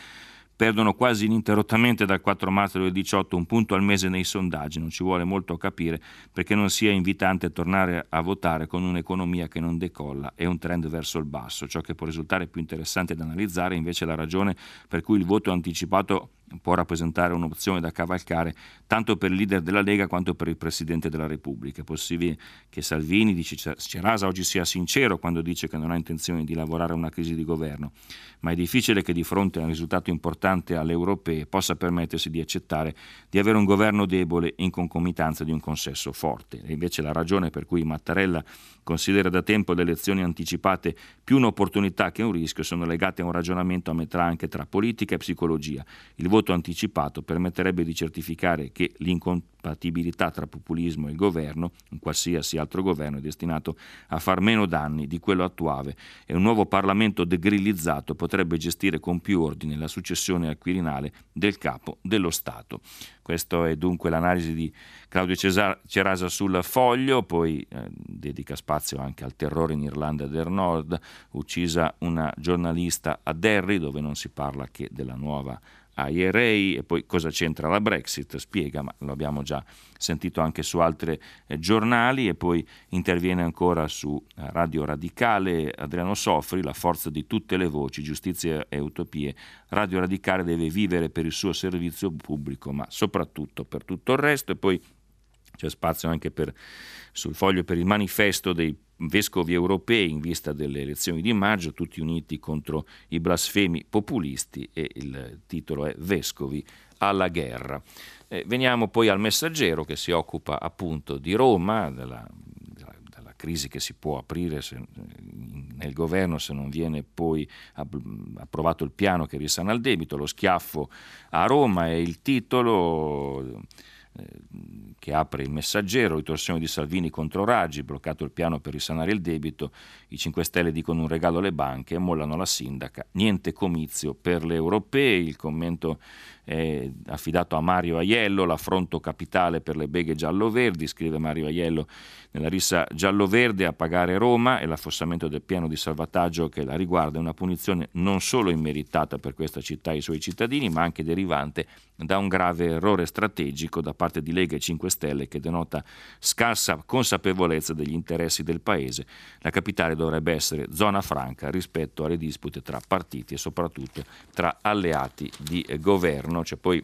perdono quasi ininterrottamente dal 4 marzo 2018 un punto al mese nei sondaggi, non ci vuole molto a capire perché non sia invitante tornare a votare con un'economia che non decolla e un trend verso il basso. Ciò che può risultare più interessante da analizzare è invece la ragione per cui il voto anticipato può rappresentare un'opzione da cavalcare tanto per il leader della Lega quanto per il Presidente della Repubblica. È possibile che Salvini, dice Cerasa, oggi sia sincero quando dice che non ha intenzione di lavorare a una crisi di governo, ma è difficile che di fronte a un risultato importante alle europee possa permettersi di accettare di avere un governo debole in concomitanza di un consesso forte. E invece la ragione per cui Mattarella considera da tempo le elezioni anticipate più un'opportunità che un rischio sono legate a un ragionamento a metà anche tra politica e psicologia. Il voto anticipato permetterebbe di certificare che l'incompatibilità tra populismo e governo, un qualsiasi altro governo, è destinato a far meno danni di quello attuale e un nuovo Parlamento degrillizzato potrebbe gestire con più ordine la successione al Quirinale del capo dello Stato. Questa è dunque l'analisi di Claudio Cesar- Cerasa sul foglio, poi eh, dedica spazio anche al terrore in Irlanda del Nord, uccisa una giornalista a Derry dove non si parla che della nuova IRA e poi cosa c'entra la Brexit, spiega, ma lo abbiamo già sentito anche su altri eh, giornali e poi interviene ancora su eh, Radio Radicale Adriano Soffri, la forza di tutte le voci, giustizia e utopie. Radio Radicale deve vivere per il suo servizio pubblico, ma soprattutto per tutto il resto e poi c'è spazio anche per, sul foglio per il manifesto dei vescovi europei in vista delle elezioni di maggio, tutti uniti contro i blasfemi populisti e il titolo è Vescovi alla guerra. Eh, veniamo poi al messaggero che si occupa appunto di Roma, della, della, della crisi che si può aprire se, nel governo se non viene poi approvato il piano che risana il debito, lo schiaffo a Roma e il titolo che apre il messaggero, ritorsione di Salvini contro Raggi, bloccato il piano per risanare il debito, i 5 Stelle dicono un regalo alle banche e mollano la sindaca, niente comizio per le europee, il commento è affidato a Mario Aiello, l'affronto capitale per le beghe giallo-verdi, scrive Mario Aiello nella rissa giallo-verde a pagare Roma e l'affossamento del piano di salvataggio che la riguarda è una punizione non solo immeritata per questa città e i suoi cittadini, ma anche derivante da un grave errore strategico da parte di Lega e 5 Stelle che denota scarsa consapevolezza degli interessi del Paese. La capitale dovrebbe essere zona franca rispetto alle dispute tra partiti e soprattutto tra alleati di governo. C'è poi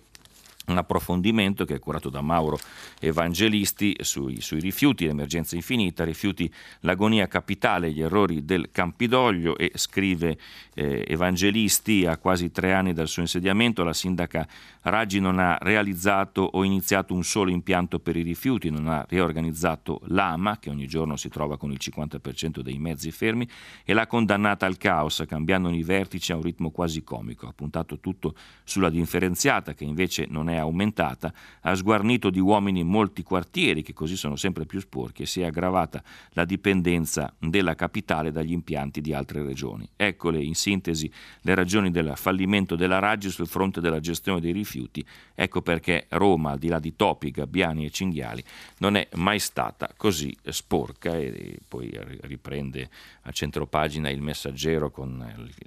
un approfondimento che è curato da Mauro Evangelisti sui, sui, rifiuti, l'emergenza infinita, rifiuti, l'agonia capitale, gli errori del Campidoglio e scrive eh, Evangelisti a quasi tre anni dal suo insediamento la sindaca Raggi non ha realizzato o iniziato un solo impianto per i rifiuti, non ha riorganizzato l'AMA che ogni giorno si trova con il 50% dei mezzi fermi e l'ha condannata al caos cambiando i vertici a un ritmo quasi comico, ha puntato tutto sulla differenziata che invece non è aumentata, ha sguarnito di uomini molti quartieri che così sono sempre più sporchi e si è aggravata la dipendenza della capitale dagli impianti di altre regioni. Eccole in sintesi le ragioni del fallimento della Raggi sul fronte della gestione dei rifiuti, ecco perché Roma, al di là di topi, gabbiani e cinghiali, non è mai stata così sporca e poi riprende a centropagina il messaggero con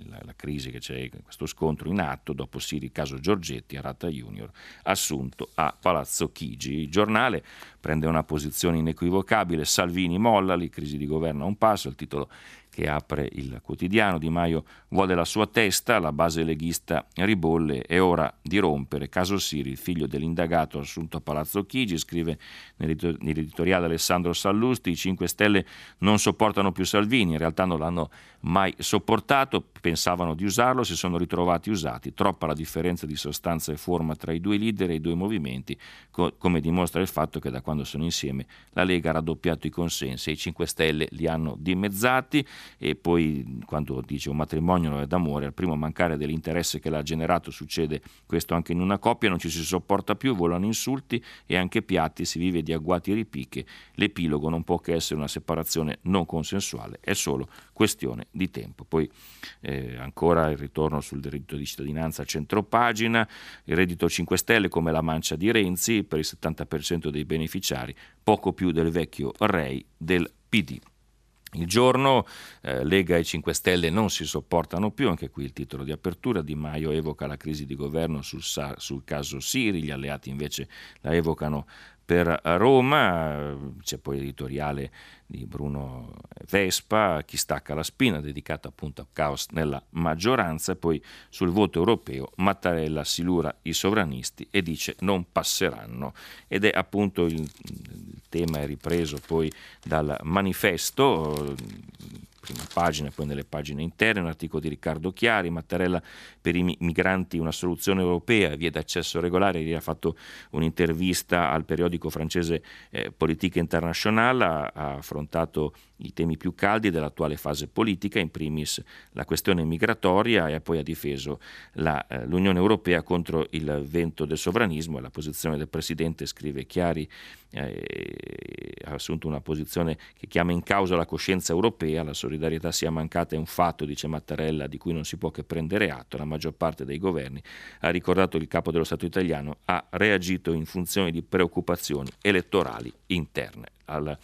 la crisi che c'è, questo scontro in atto dopo Siri caso Giorgetti, Arata Junior, assunto a Palazzo Chigi. Il giornale prende una posizione inequivocabile, Salvini molla, la crisi di governo a un passo, il titolo che apre il quotidiano. Di Maio vuole la sua testa, la base leghista ribolle, è ora di rompere. Caso Siri, il figlio dell'indagato assunto a Palazzo Chigi, scrive nell'editoriale Alessandro Sallusti, i 5 Stelle non sopportano più Salvini, in realtà non l'hanno mai sopportato, pensavano di usarlo, si sono ritrovati usati, troppa la differenza di sostanza e forma tra i due leader e i due movimenti, co- come dimostra il fatto che da quando sono insieme la Lega ha raddoppiato i consensi e i 5 Stelle li hanno dimezzati e poi quando dice un matrimonio non è d'amore, al primo mancare dell'interesse che l'ha generato succede questo anche in una coppia, non ci si sopporta più, volano insulti e anche piatti, si vive di agguati e ripicche, l'epilogo non può che essere una separazione non consensuale, è solo questione di tempo. Poi eh, ancora il ritorno sul diritto di cittadinanza a centropagina, il reddito 5 Stelle come la mancia di Renzi per il 70% dei beneficiari, poco più del vecchio rei del PD. Il giorno eh, Lega e 5 Stelle non si sopportano più, anche qui il titolo di apertura, Di Maio evoca la crisi di governo sul, sul caso Siri, gli alleati invece la evocano per Roma, c'è poi l'editoriale di Bruno Vespa, Chi stacca la spina, dedicato appunto al caos nella maggioranza, poi sul voto europeo Mattarella si lura i sovranisti e dice non passeranno. Ed è appunto il, il tema è ripreso poi dal manifesto prima pagina, poi nelle pagine interne, un articolo di Riccardo Chiari, Mattarella per i migranti una soluzione europea, via d'accesso regolare, ieri ha fatto un'intervista al periodico francese eh, Politique Internationale, ha, ha affrontato i temi più caldi dell'attuale fase politica, in primis la questione migratoria e poi ha difeso la, eh, l'Unione Europea contro il vento del sovranismo e la posizione del Presidente, scrive Chiari, eh, ha assunto una posizione che chiama in causa la coscienza europea, la solidarietà sia mancata è un fatto, dice Mattarella, di cui non si può che prendere atto, la maggior parte dei governi, ha ricordato il capo dello Stato italiano, ha reagito in funzione di preoccupazioni elettorali interne al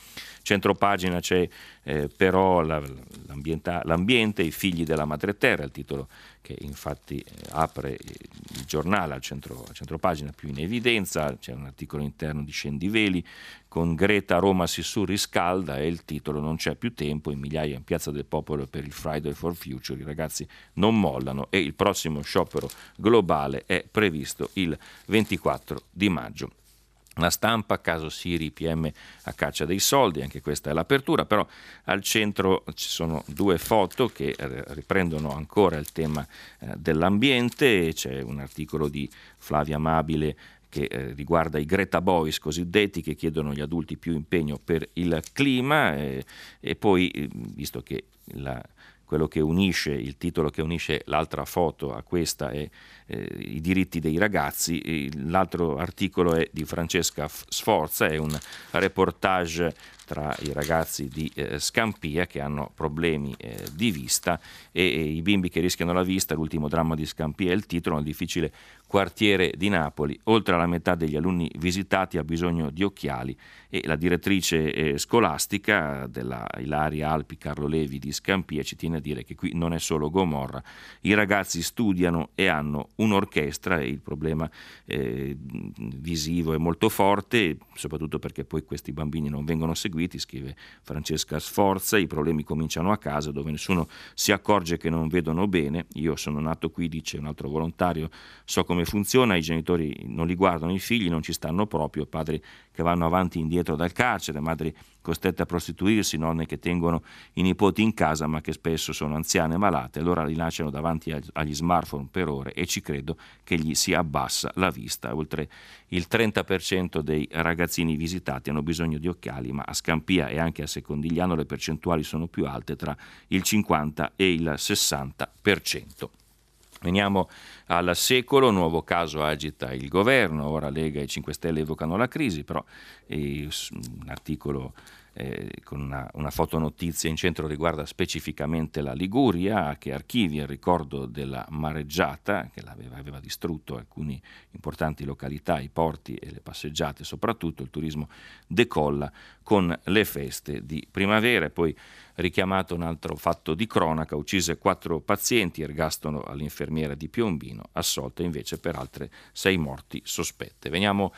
centro pagina c'è eh, però la, l'ambiente, i figli della madre terra, il titolo che infatti eh, apre il giornale al centro, al centro, pagina più in evidenza, c'è un articolo interno di Scendiveli con Greta Roma si surriscalda e il titolo non c'è più tempo, in migliaia in Piazza del Popolo per il Friday for Future, i ragazzi non mollano e il prossimo sciopero globale è previsto il 24 di maggio. La stampa, caso Siri, PM a caccia dei soldi, anche questa è l'apertura, però al centro ci sono due foto che eh, riprendono ancora il tema eh, dell'ambiente, c'è un articolo di Flavia Amabile che eh, riguarda i Greta Boys cosiddetti che chiedono agli adulti più impegno per il clima e poi, visto che la, quello che unisce, il titolo che unisce l'altra foto a questa è i diritti dei ragazzi, l'altro articolo è di Francesca Sforza, è un reportage tra i ragazzi di eh, Scampia che hanno problemi eh, di vista e, e, i bimbi che rischiano la vista, l'ultimo dramma di Scampia è il titolo, un difficile quartiere di Napoli, oltre alla metà degli alunni visitati ha bisogno di occhiali e la direttrice eh, scolastica della Ilaria Alpi Carlo Levi di Scampia ci tiene a dire che qui non è solo Gomorra, i ragazzi studiano e hanno un'orchestra il problema eh, visivo è molto forte, soprattutto perché poi questi bambini non vengono seguiti, scrive Francesca Sforza, i problemi cominciano a casa dove nessuno si accorge che non vedono bene, io sono nato qui, dice un altro volontario, so come come funziona, i genitori non li guardano, i figli non ci stanno proprio, padri che vanno avanti e indietro dal carcere, madri costrette a prostituirsi, nonne che tengono i nipoti in casa ma che spesso sono anziane e malate, allora li lasciano davanti agli smartphone per ore e ci credo che gli si abbassa la vista. Oltre il 30% dei ragazzini visitati hanno bisogno di occhiali, ma a Scampia e anche a Secondigliano le percentuali sono più alte tra il 50 e il 60%. Veniamo al secolo, nuovo caso agita il governo, ora Lega e 5 Stelle evocano la crisi, però eh, un articolo eh, con una, una fotonotizia in centro riguarda specificamente la Liguria, che archivia il ricordo della mareggiata che aveva, distrutto alcune importanti località, i porti e le passeggiate, soprattutto il turismo decolla con le feste di primavera. E poi richiamato un altro fatto di cronaca, uccise quattro pazienti, ergastolo all'infermiera di Piombino, assolta invece per altre sei morti sospette. Veniamo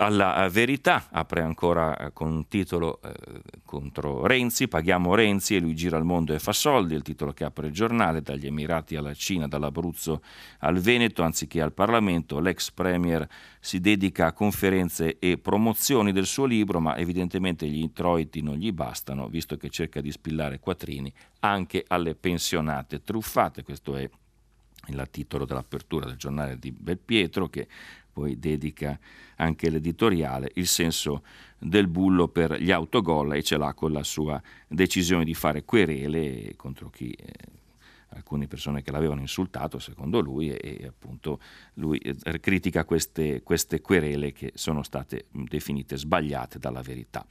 alla eh, verità, apre ancora eh, con un titolo eh, contro Renzi, paghiamo Renzi e lui gira il mondo e fa soldi, il titolo che apre il giornale, dagli Emirati alla Cina, dall'Abruzzo al Veneto, anziché al Parlamento, l'ex Premier si dedica a conferenze e promozioni del suo libro, ma evidentemente gli introiti non gli bastano, visto che cerca di spillare quattrini anche alle pensionate. Truffate, questo è il titolo dell'apertura del giornale di Belpietro che poi dedica anche l'editoriale, il senso del bullo per gli autogol e ce l'ha con la sua decisione di fare querele contro chi... Eh, alcune persone che l'avevano insultato secondo lui e, e appunto lui eh, critica queste, queste, querele che sono state definite sbagliate dalla verità.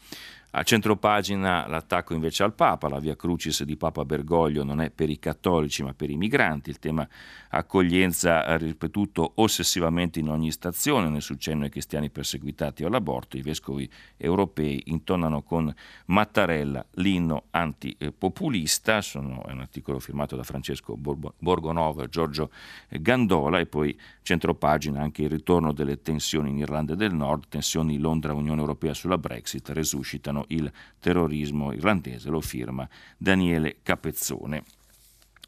A centropagina l'attacco invece al Papa, la via Crucis di Papa Bergoglio non è per i cattolici ma per i migranti, il tema accoglienza ripetuto ossessivamente in ogni stazione, nel cenno ai cristiani perseguitati o all'aborto, i vescovi europei intonano con Mattarella l'inno antipopulista, Sono, è un articolo firmato da Francesco Borgonovo e Giorgio Gandola e poi centropagina anche il ritorno delle tensioni in Irlanda del Nord, tensioni Londra-Unione Europea sulla Brexit resuscitano il terrorismo irlandese, lo firma Daniele Capezzone.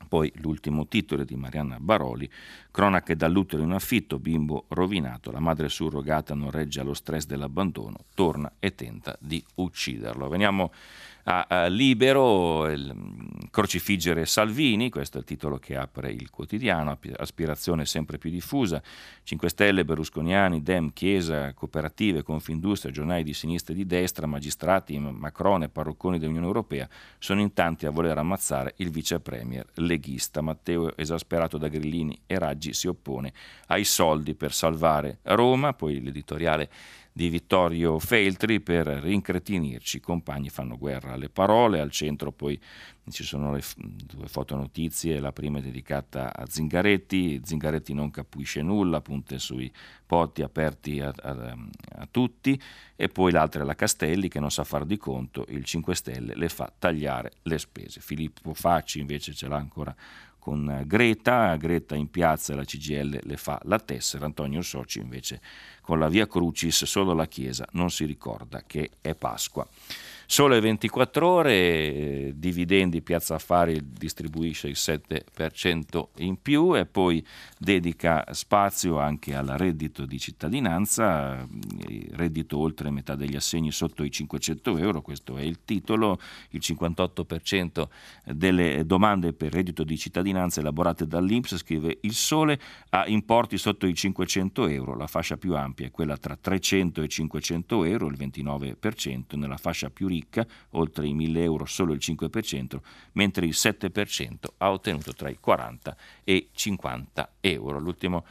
Poi l'ultimo titolo di Marianna Baroli, cronache dall'utero in affitto, bimbo rovinato, la madre surrogata non regge allo stress dell'abbandono, torna e tenta di ucciderlo. Veniamo a, a Libero, il, mm, crocifiggere Salvini, questo è il titolo che apre il quotidiano, aspirazione sempre più diffusa, 5 Stelle, Berlusconiani, Dem, Chiesa, cooperative, Confindustria, giornali di sinistra e di destra, magistrati, Macron e parrocconi dell'Unione Europea sono in tanti a voler ammazzare il vice premier leghista. Matteo, esasperato da Grillini e Raggi, si oppone ai soldi per salvare Roma, poi l'editoriale di Vittorio Feltri per rincretinirci. I compagni fanno guerra alle parole, al centro poi ci sono le due fotonotizie, la prima è dedicata a Zingaretti, Zingaretti non capisce nulla, punte sui porti aperti a, a, a tutti, e poi l'altra è la Castelli che non sa far di conto, il 5 Stelle le fa tagliare le spese. Filippo Facci invece ce l'ha ancora con Greta, Greta in piazza la CGL le fa la tessera, Antonio Soci invece con la via Crucis solo la Chiesa non si ricorda che è Pasqua. Sole 24 ore, eh, dividendi Piazza Affari distribuisce il 7% in più e poi dedica spazio anche al reddito di cittadinanza, reddito oltre metà degli assegni sotto i 500 euro, questo è il titolo, il 58% delle domande per reddito di cittadinanza elaborate dall'Inps, scrive il Sole, ha importi sotto i 500 euro, la fascia più ampia è quella tra 300 e 500 euro, il 29%, nella fascia più ricca ricca, oltre i 1000 euro solo il 5%, mentre il 7% ha ottenuto tra i 40 e i 50 euro. L'ultimo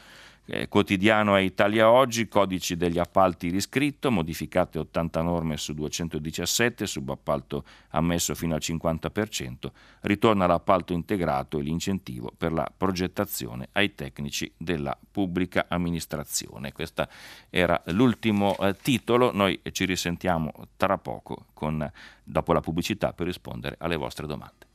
eh, quotidiano è Italia Oggi, codici degli appalti riscritto, modificate 80 norme su 217, subappalto ammesso fino al 50%, ritorna l'appalto integrato e l'incentivo per la progettazione ai tecnici della pubblica amministrazione. Questo era l'ultimo eh, titolo, noi ci risentiamo tra poco con, dopo la pubblicità per rispondere alle vostre domande.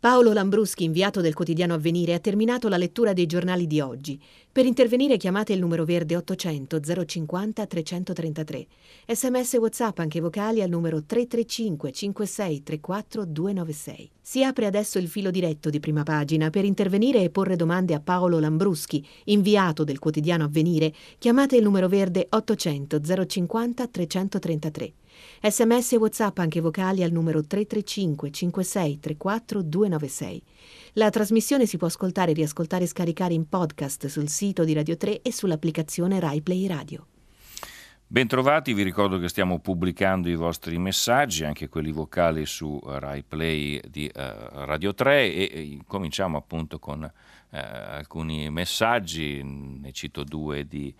Paolo Lambruschi, inviato del quotidiano Avvenire, ha terminato la lettura dei giornali di oggi. Per intervenire chiamate il numero verde 800 050 333. Sms WhatsApp anche vocali al numero 335 56 34 296. Si apre adesso il filo diretto di prima pagina. Per intervenire e porre domande a Paolo Lambruschi, inviato del quotidiano Avvenire, chiamate il numero verde 800 050 333. Sms e WhatsApp anche vocali al numero 335 56 34 296. La trasmissione si può ascoltare, riascoltare e scaricare in podcast sul sito di Radio 3 e sull'applicazione RaiPlay Radio. Bentrovati, vi ricordo che stiamo pubblicando i vostri messaggi, anche quelli vocali su Rai Play di uh, Radio 3 e, e, cominciamo appunto con uh, alcuni messaggi, ne cito due di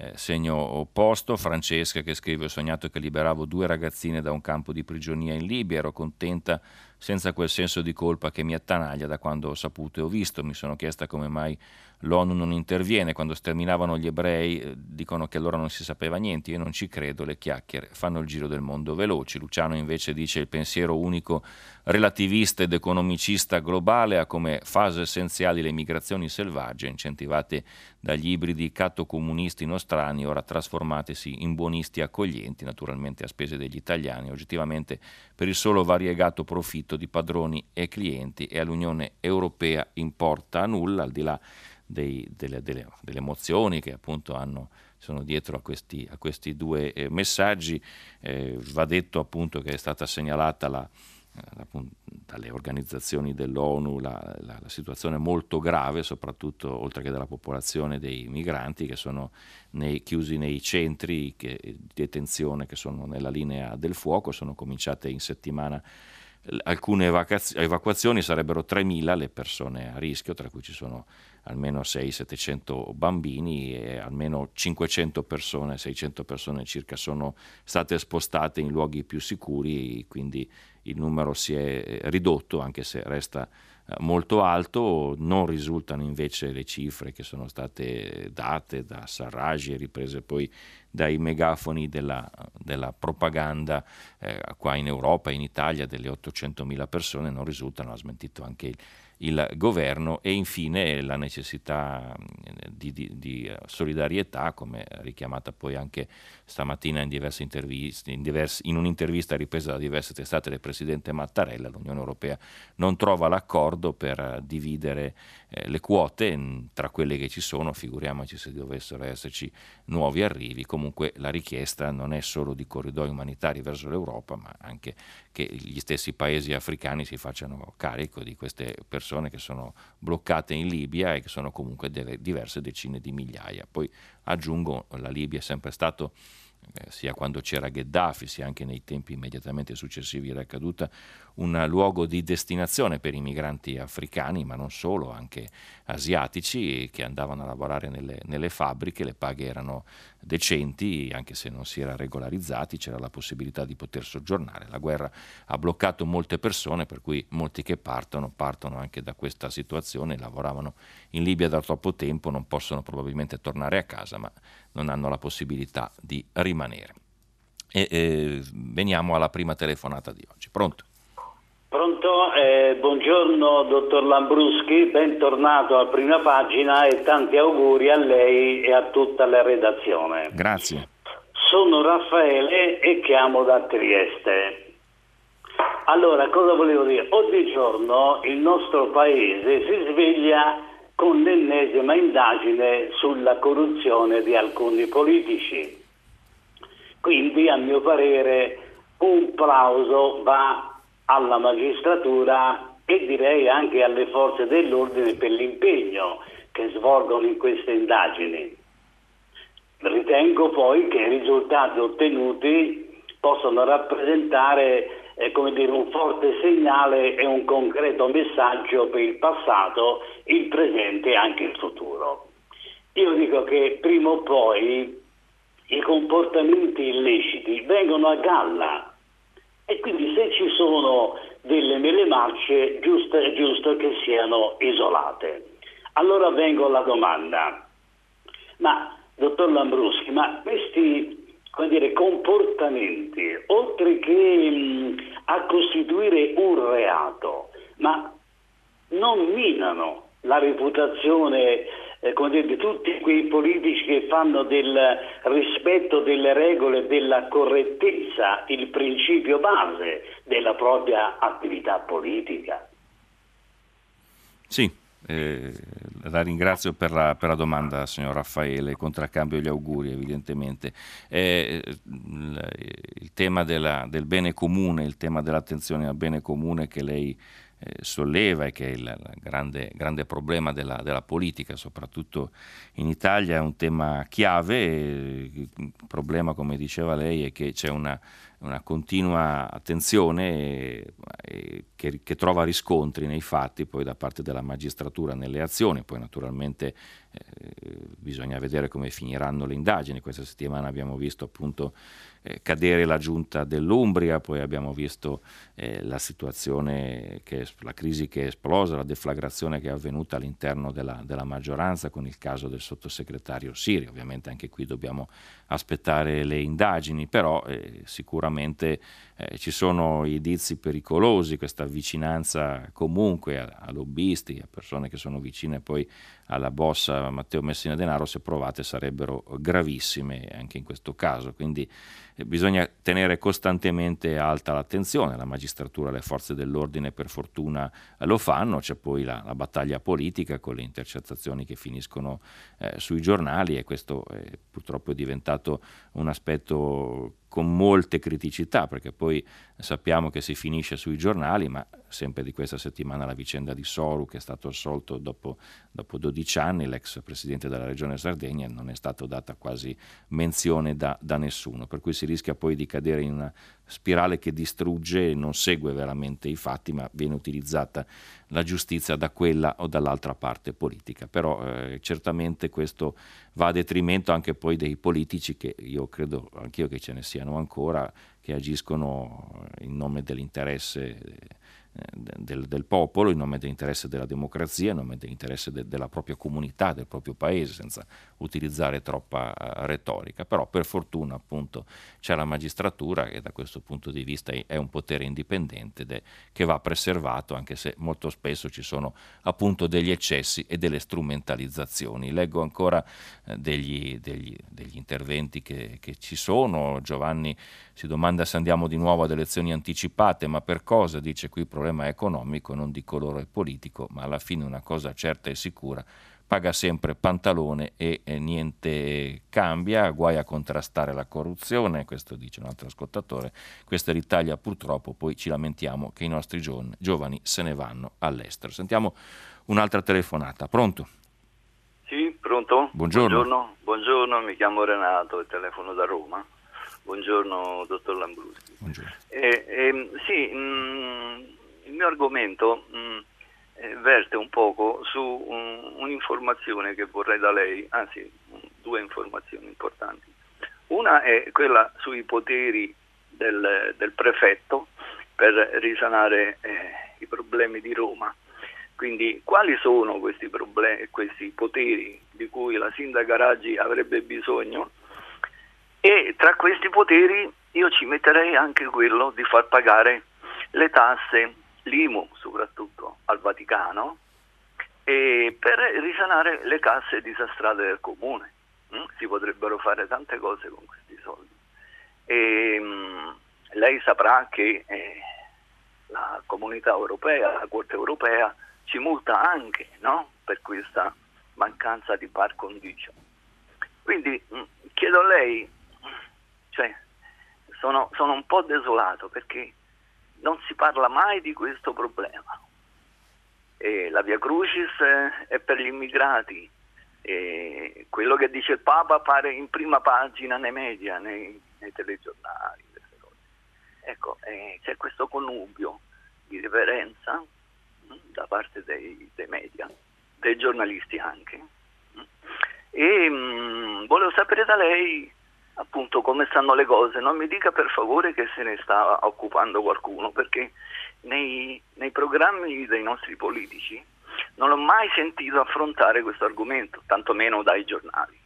eh, segno opposto, Francesca che scrive ho sognato che liberavo due ragazzine da un campo di prigionia in Libia, ero contenta senza quel senso di colpa che mi attanaglia da quando ho saputo e ho visto, mi sono chiesta come mai l'ONU non interviene, quando sterminavano gli ebrei eh, dicono che allora non si sapeva niente, io non ci credo, le chiacchiere fanno il giro del mondo veloci. Luciano invece dice il pensiero unico relativista ed economicista globale ha come fase essenziali le migrazioni selvagge incentivate dagli ibridi catto-comunisti nostrani, ora trasformatesi in buonisti accoglienti, naturalmente a spese degli italiani, oggettivamente per il solo variegato profitto di padroni e clienti e all'Unione Europea importa nulla, al di là dei, delle, delle, delle, emozioni che appunto hanno, sono dietro a questi, a questi due eh, messaggi. Eh, va detto appunto che è stata segnalata la, dalle organizzazioni dell'ONU la, la, la, situazione molto grave, soprattutto oltre che della popolazione dei migranti che sono nei, chiusi nei centri che, di detenzione che sono nella linea del fuoco, sono cominciate in settimana alcune evacuazioni sarebbero 3.000 le persone a rischio, tra cui ci sono almeno 600-700 bambini e almeno 500 persone, 600 persone circa sono state spostate in luoghi più sicuri, quindi il numero si è ridotto anche se resta eh, molto alto, non risultano invece le cifre che sono state date da Sarraj e riprese poi dai megafoni della, della propaganda eh, qua in Europa in Italia delle 800.000 persone, non risultano, ha smentito anche il il governo e infine la necessità di, di, di, solidarietà, come richiamata poi anche stamattina in, diverse interviste, in, diverse, in un'intervista ripresa da diverse testate del Presidente Mattarella, l'Unione Europea non trova l'accordo per dividere eh, le quote tra quelle che ci sono, figuriamoci se dovessero esserci nuovi arrivi, comunque la richiesta non è solo di corridoi umanitari verso l'Europa, ma anche che gli stessi paesi africani si facciano carico di queste persone che sono bloccate in Libia e che sono comunque diverse decine di migliaia. Poi aggiungo, la Libia è sempre stato eh, sia quando c'era Gheddafi, sia anche nei tempi immediatamente successivi alla caduta, un luogo di destinazione per i migranti africani, ma non solo, anche asiatici che andavano a lavorare nelle, nelle fabbriche, le paghe erano decenti, anche se non si era regolarizzati, c'era la possibilità di poter soggiornare. La guerra ha bloccato molte persone, per cui molti che partono partono anche da questa situazione, lavoravano in Libia da troppo tempo, non possono probabilmente tornare a casa, ma non hanno la possibilità di rimanere. E, e veniamo alla prima telefonata di oggi. Pronto? Pronto, eh, buongiorno dottor Lambruschi, bentornato a prima pagina e tanti auguri a lei e a tutta la redazione. Grazie. Sono Raffaele e chiamo da Trieste. Allora, cosa volevo dire? Oggigiorno il nostro paese si sveglia con l'ennesima indagine sulla corruzione di alcuni politici. Quindi, a mio parere, un plauso va alla magistratura e direi anche alle forze dell'ordine per l'impegno che svolgono in queste indagini. Ritengo poi che i risultati ottenuti possano rappresentare come dire, un forte segnale e un concreto messaggio per il passato, il presente e anche il futuro. Io dico che prima o poi i comportamenti illeciti vengono a galla e quindi se ci sono delle mele marce giusto, è giusto che siano isolate. Allora vengo alla domanda, ma dottor Lambruschi, ma questi dire, comportamenti, oltre che mh, a costituire un reato, ma non minano la reputazione eh, dire, di tutti quei politici che fanno del rispetto delle regole, della correttezza il principio base della propria attività politica. Sì, eh, la ringrazio per la, per la, domanda, signor Raffaele, contraccambio gli auguri evidentemente. Eh, il, tema della, del bene comune, il tema dell'attenzione al bene comune che lei eh, solleva e che è il, il grande, grande, problema della, della, politica, soprattutto in Italia, è un tema chiave. Il problema, come diceva lei, è che c'è una, una continua attenzione che, che, trova riscontri nei fatti poi da parte della magistratura nelle azioni, poi naturalmente eh, bisogna vedere come finiranno le indagini. Questa settimana abbiamo visto appunto eh, cadere la giunta dell'Umbria, poi abbiamo visto eh, la situazione, che, la crisi che è esplosa, la deflagrazione che è avvenuta all'interno della, della maggioranza con il caso del sottosegretario Siri. Ovviamente anche qui dobbiamo aspettare le indagini, però eh, sicuramente eh, ci sono indizi pericolosi, questa vicinanza comunque a, a, lobbisti, a persone che sono vicine poi alla bossa Matteo Messina Denaro, se provate sarebbero gravissime anche in questo caso. Quindi bisogna tenere costantemente alta l'attenzione, la magistratura, le forze dell'ordine per fortuna lo fanno, c'è poi la, la battaglia politica con le intercettazioni che finiscono eh, sui giornali e questo eh, purtroppo è diventato un aspetto con molte criticità, perché poi sappiamo che si finisce sui giornali, ma sempre di questa settimana la vicenda di Soru, che è stato assolto dopo, dopo 12 anni, l'ex presidente della regione Sardegna, non è stata data quasi menzione da, da nessuno, per cui si rischia poi di cadere in una spirale che distrugge e non segue veramente i fatti, ma viene utilizzata la giustizia da quella o dall'altra parte politica. Però eh, certamente questo va a detrimento anche poi dei politici che io credo anch'io che ce ne siano ancora che agiscono in nome dell'interesse del, del, popolo, in nome dell'interesse della democrazia, in nome dell'interesse de, della propria comunità, del proprio paese, senza utilizzare troppa uh, retorica. Però per fortuna appunto c'è la magistratura che da questo punto di vista è, è un potere indipendente è, che va preservato, anche se molto spesso ci sono appunto degli eccessi e delle strumentalizzazioni. Leggo ancora eh, degli, degli, degli, interventi che, che ci sono. Giovanni si domanda se andiamo di nuovo ad elezioni anticipate, ma per cosa? Dice qui problema economico, non di colore politico, ma alla fine una cosa certa e sicura, paga sempre pantalone e, e niente cambia, guai a contrastare la corruzione, questo dice un altro ascoltatore, questa è l'Italia purtroppo, poi ci lamentiamo che i nostri giovani, giovani se ne vanno all'estero. Sentiamo un'altra telefonata, pronto? Sì, pronto? Buongiorno. Buongiorno, buongiorno mi chiamo Renato e telefono da Roma. Buongiorno, dottor Lambruschi. Buongiorno. Eh, eh, sì, mh, mm, il mio argomento mh, mm, eh, verte un poco su un, un'informazione che vorrei da lei, anzi due informazioni importanti. Una è quella sui poteri del, del prefetto per risanare eh, i problemi di Roma. Quindi quali sono questi, problemi, questi poteri di cui la sindaca Raggi avrebbe bisogno? E tra questi poteri io ci metterei anche quello di far pagare le tasse l'IMU soprattutto al Vaticano per risanare le casse disastrate del comune. Mm? Si potrebbero fare tante cose con questi soldi. E, mm, lei saprà che eh, la comunità europea, la Corte europea, ci multa anche no? per questa mancanza di par condicio. Quindi mm, chiedo a lei, cioè, sono, sono un po' desolato perché non si parla mai di questo problema. E la Via Crucis è per gli immigrati, e quello che dice il Papa appare in prima pagina nei media, nei, nei telegiornali. Ecco, eh, c'è questo connubio di reverenza mh, mm, da parte dei, dei, media, dei giornalisti anche. Mh. Mm. E mh, mm, volevo sapere da lei appunto come stanno le cose, non mi dica per favore che se ne sta occupando qualcuno, perché nei, nei programmi dei nostri politici non ho mai sentito affrontare questo argomento, tantomeno dai giornali.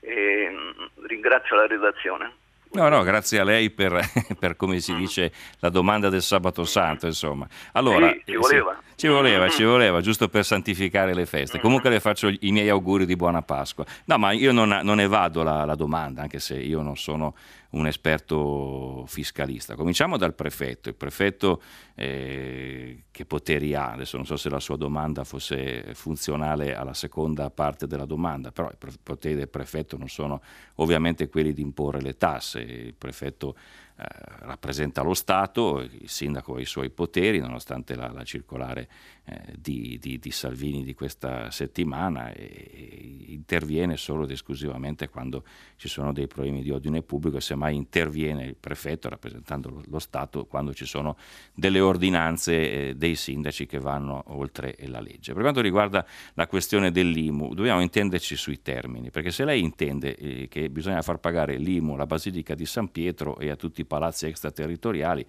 E, mm, ringrazio la redazione. No, no, grazie a lei per, *laughs* per, come si dice, la domanda del sabato santo, insomma. Allora, sì, ci voleva. Sì, ci voleva, ci voleva, giusto per santificare le feste. Comunque le faccio i miei auguri di buona Pasqua. No, ma io non, non evado la, la domanda, anche se io non sono un esperto fiscalista. Cominciamo dal prefetto. Il prefetto eh, che poteri ha? Adesso non so se la sua domanda fosse funzionale alla seconda parte della domanda, però i poteri del prefetto non sono ovviamente quelli di imporre le tasse. Il prefetto rappresenta lo Stato, il sindaco ha i suoi poteri, nonostante la, la circolare eh, di, di, di, Salvini di questa settimana, e, e interviene solo ed esclusivamente quando ci sono dei problemi di ordine pubblico e semmai interviene il prefetto rappresentando lo, lo Stato quando ci sono delle ordinanze eh, dei sindaci che vanno oltre la legge. Per quanto riguarda la questione dell'IMU, dobbiamo intenderci sui termini, perché se lei intende eh, che bisogna far pagare l'IMU alla Basilica di San Pietro e a tutti i palazzi extraterritoriali,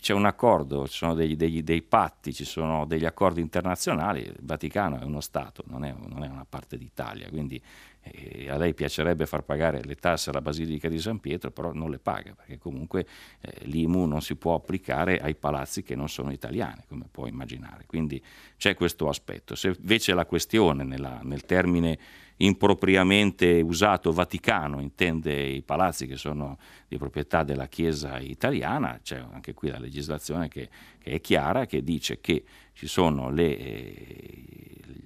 c'è un accordo, ci sono degli, degli, dei patti, ci sono degli accordi internazionali, il Vaticano è uno Stato, non è, non è una parte d'Italia, quindi eh, a lei piacerebbe far pagare le tasse alla Basilica di San Pietro, però non le paga, perché comunque eh, l'IMU non si può applicare ai palazzi che non sono italiani, come può immaginare. Quindi c'è questo aspetto. Se invece la questione nella, nel termine impropriamente usato Vaticano intende i palazzi che sono di proprietà della Chiesa italiana, c'è anche qui la legislazione che, che è chiara, che dice che ci sono le, eh,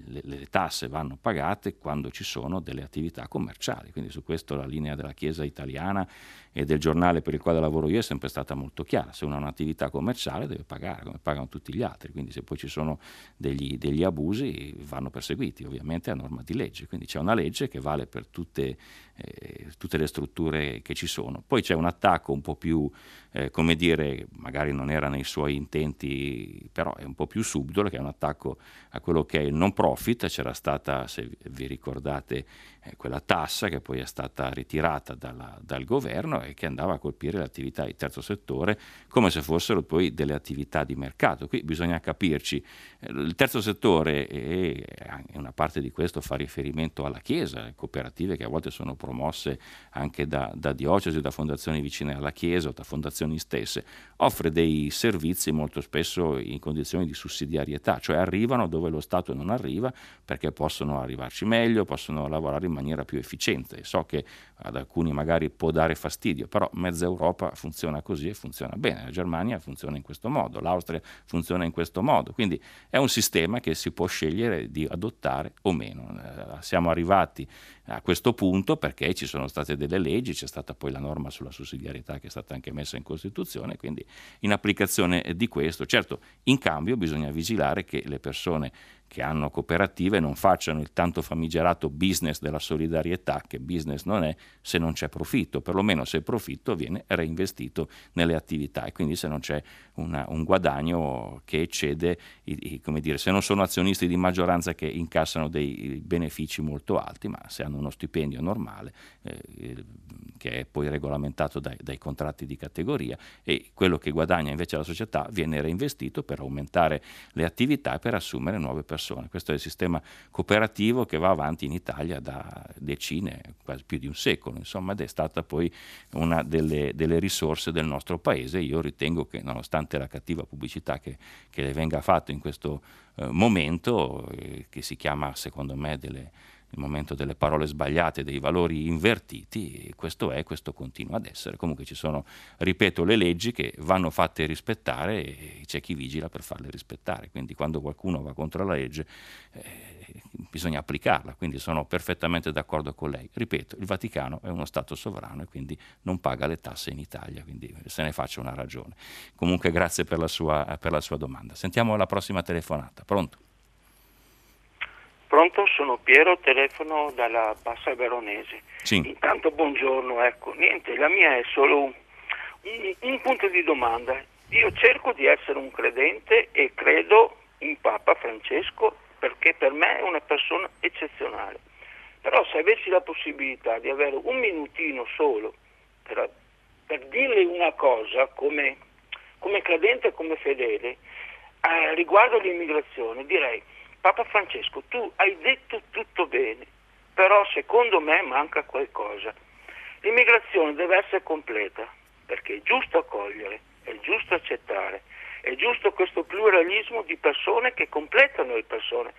le, le, tasse vanno pagate quando ci sono delle attività commerciali, quindi su questo la linea della Chiesa italiana e del giornale per il quale lavoro io è sempre stata molto chiara, se uno ha un'attività commerciale deve pagare come pagano tutti gli altri, quindi se poi ci sono degli, degli abusi vanno perseguiti ovviamente a norma di legge, quindi c'è una legge che vale per tutte, eh, tutte le strutture che ci sono. Poi c'è un attacco un po' più, eh, come dire, magari non era nei suoi intenti, però è un po' più subdolo, che è un attacco a quello che è il non profit, c'era stata, se vi ricordate, eh, quella tassa che poi è stata ritirata dalla, dal governo e che andava a colpire le attività di terzo settore come se fossero poi delle attività di mercato. Qui bisogna capirci, eh, il terzo settore e una parte di questo fa riferimento alla Chiesa, cooperative che a volte sono promosse anche da, da diocesi, da fondazioni vicine alla Chiesa o da fondazioni stesse, offre dei servizi molto spesso in condizioni di sussidiarietà, cioè arrivano dove lo Stato non arriva perché possono arrivarci meglio, possono lavorare in in maniera più efficiente. So che ad alcuni magari può dare fastidio, però mezza Europa funziona così e funziona bene. La Germania funziona in questo modo, l'Austria funziona in questo modo. Quindi è un sistema che si può scegliere di adottare o meno. Eh, siamo arrivati a questo punto perché ci sono state delle leggi, c'è stata poi la norma sulla sussidiarietà che è stata anche messa in Costituzione, quindi in applicazione di questo, certo in cambio bisogna vigilare che le persone che hanno cooperative non facciano il tanto famigerato business della solidarietà, che business non è se non c'è profitto, perlomeno se il profitto viene reinvestito nelle attività e quindi se non c'è una, un guadagno che eccede, i, i, come dire, se non sono azionisti di maggioranza che incassano dei benefici molto alti, ma se hanno uno stipendio normale eh, che è poi regolamentato dai, dai contratti di categoria e quello che guadagna invece la società viene reinvestito per aumentare le attività e per assumere nuove persone persone. Questo è il sistema cooperativo che va avanti in Italia da decine, quasi più di un secolo, insomma, ed è stata poi una delle, delle risorse del nostro paese. Io ritengo che nonostante la cattiva pubblicità che, che venga fatta in questo eh, momento, eh, che si chiama secondo me delle il momento delle parole sbagliate, dei valori invertiti, questo è, questo continua ad essere. Comunque ci sono, ripeto, le leggi che vanno fatte rispettare e c'è chi vigila per farle rispettare, quindi quando qualcuno va contro la legge eh, bisogna applicarla, quindi sono perfettamente d'accordo con lei. Ripeto, il Vaticano è uno Stato sovrano e quindi non paga le tasse in Italia, quindi se ne faccia una ragione. Comunque grazie per la sua, per la sua domanda. Sentiamo la prossima telefonata. Pronto? Pronto, sono Piero, telefono dalla Bassa Veronese. Sì. Intanto buongiorno, ecco, niente, la mia è solo un, un, un, punto di domanda. Io cerco di essere un credente e credo in Papa Francesco perché per me è una persona eccezionale. Però se avessi la possibilità di avere un minutino solo per, per dirle una cosa come, come credente e come fedele eh, riguardo l'immigrazione, direi Papa Francesco, tu hai detto tutto bene, però secondo me manca qualcosa. L'immigrazione deve essere completa, perché è giusto accogliere, è giusto accettare, è giusto questo pluralismo di persone che completano le persone,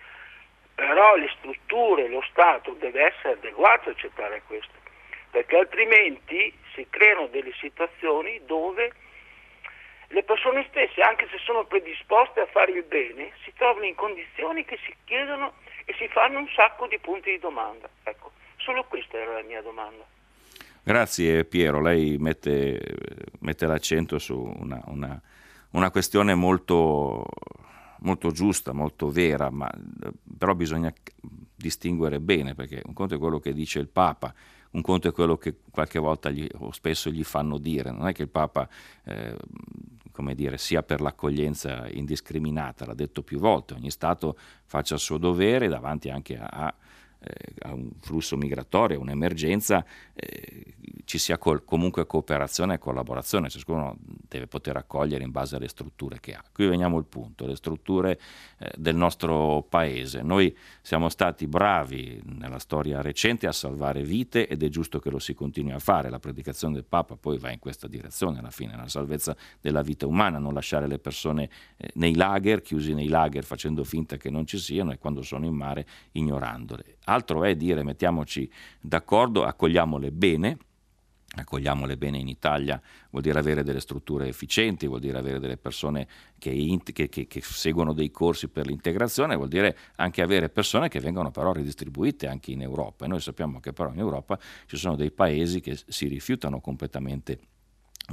però le strutture, lo Stato deve essere adeguato a accettare questo, perché altrimenti si creano delle situazioni dove le persone stesse, anche se sono predisposte a fare il bene, si trovano in condizioni che si chiedono e si fanno un sacco di punti di domanda. Ecco, solo questa era la mia domanda. Grazie Piero, lei mette, mette l'accento su una, una, una questione molto, molto, giusta, molto vera, ma però bisogna distinguere bene perché un conto è quello che dice il Papa, un conto è quello che qualche volta gli, o spesso gli fanno dire, non è che il Papa eh, come dire, sia per l'accoglienza indiscriminata, l'ha detto più volte, ogni Stato faccia il suo dovere davanti anche a, a eh, a un flusso migratorio, un'emergenza, eh, ci sia col, comunque cooperazione e collaborazione, ciascuno deve poter accogliere in base alle strutture che ha. Qui veniamo al punto, le strutture eh, del nostro paese. Noi siamo stati bravi nella storia recente a salvare vite ed è giusto che lo si continui a fare. La predicazione del Papa poi va in questa direzione alla fine, la salvezza della vita umana, non lasciare le persone eh, nei lager, chiusi nei lager facendo finta che non ci siano e quando sono in mare ignorandole altro è dire mettiamoci d'accordo, accogliamole bene, accogliamole bene in Italia vuol dire avere delle strutture efficienti, vuol dire avere delle persone che, che, che, che, seguono dei corsi per l'integrazione, vuol dire anche avere persone che vengono però ridistribuite anche in Europa. E noi sappiamo che però in Europa ci sono dei paesi che si rifiutano completamente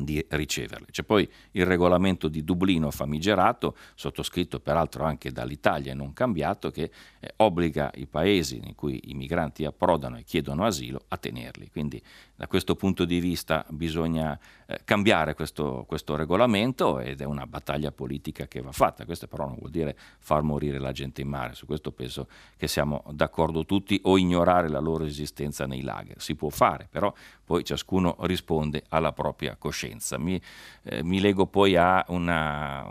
di riceverle. C'è poi il regolamento di Dublino famigerato, sottoscritto peraltro anche dall'Italia e non cambiato, che eh, obbliga i paesi in cui i migranti approdano e chiedono asilo a tenerli. Quindi da questo punto di vista bisogna eh, cambiare questo, questo, regolamento ed è una battaglia politica che va fatta. Questo però non vuol dire far morire la gente in mare, su questo penso che siamo d'accordo tutti o ignorare la loro esistenza nei lager. Si può fare, però poi ciascuno risponde alla propria coscienza. Mi, eh, mi lego poi a una,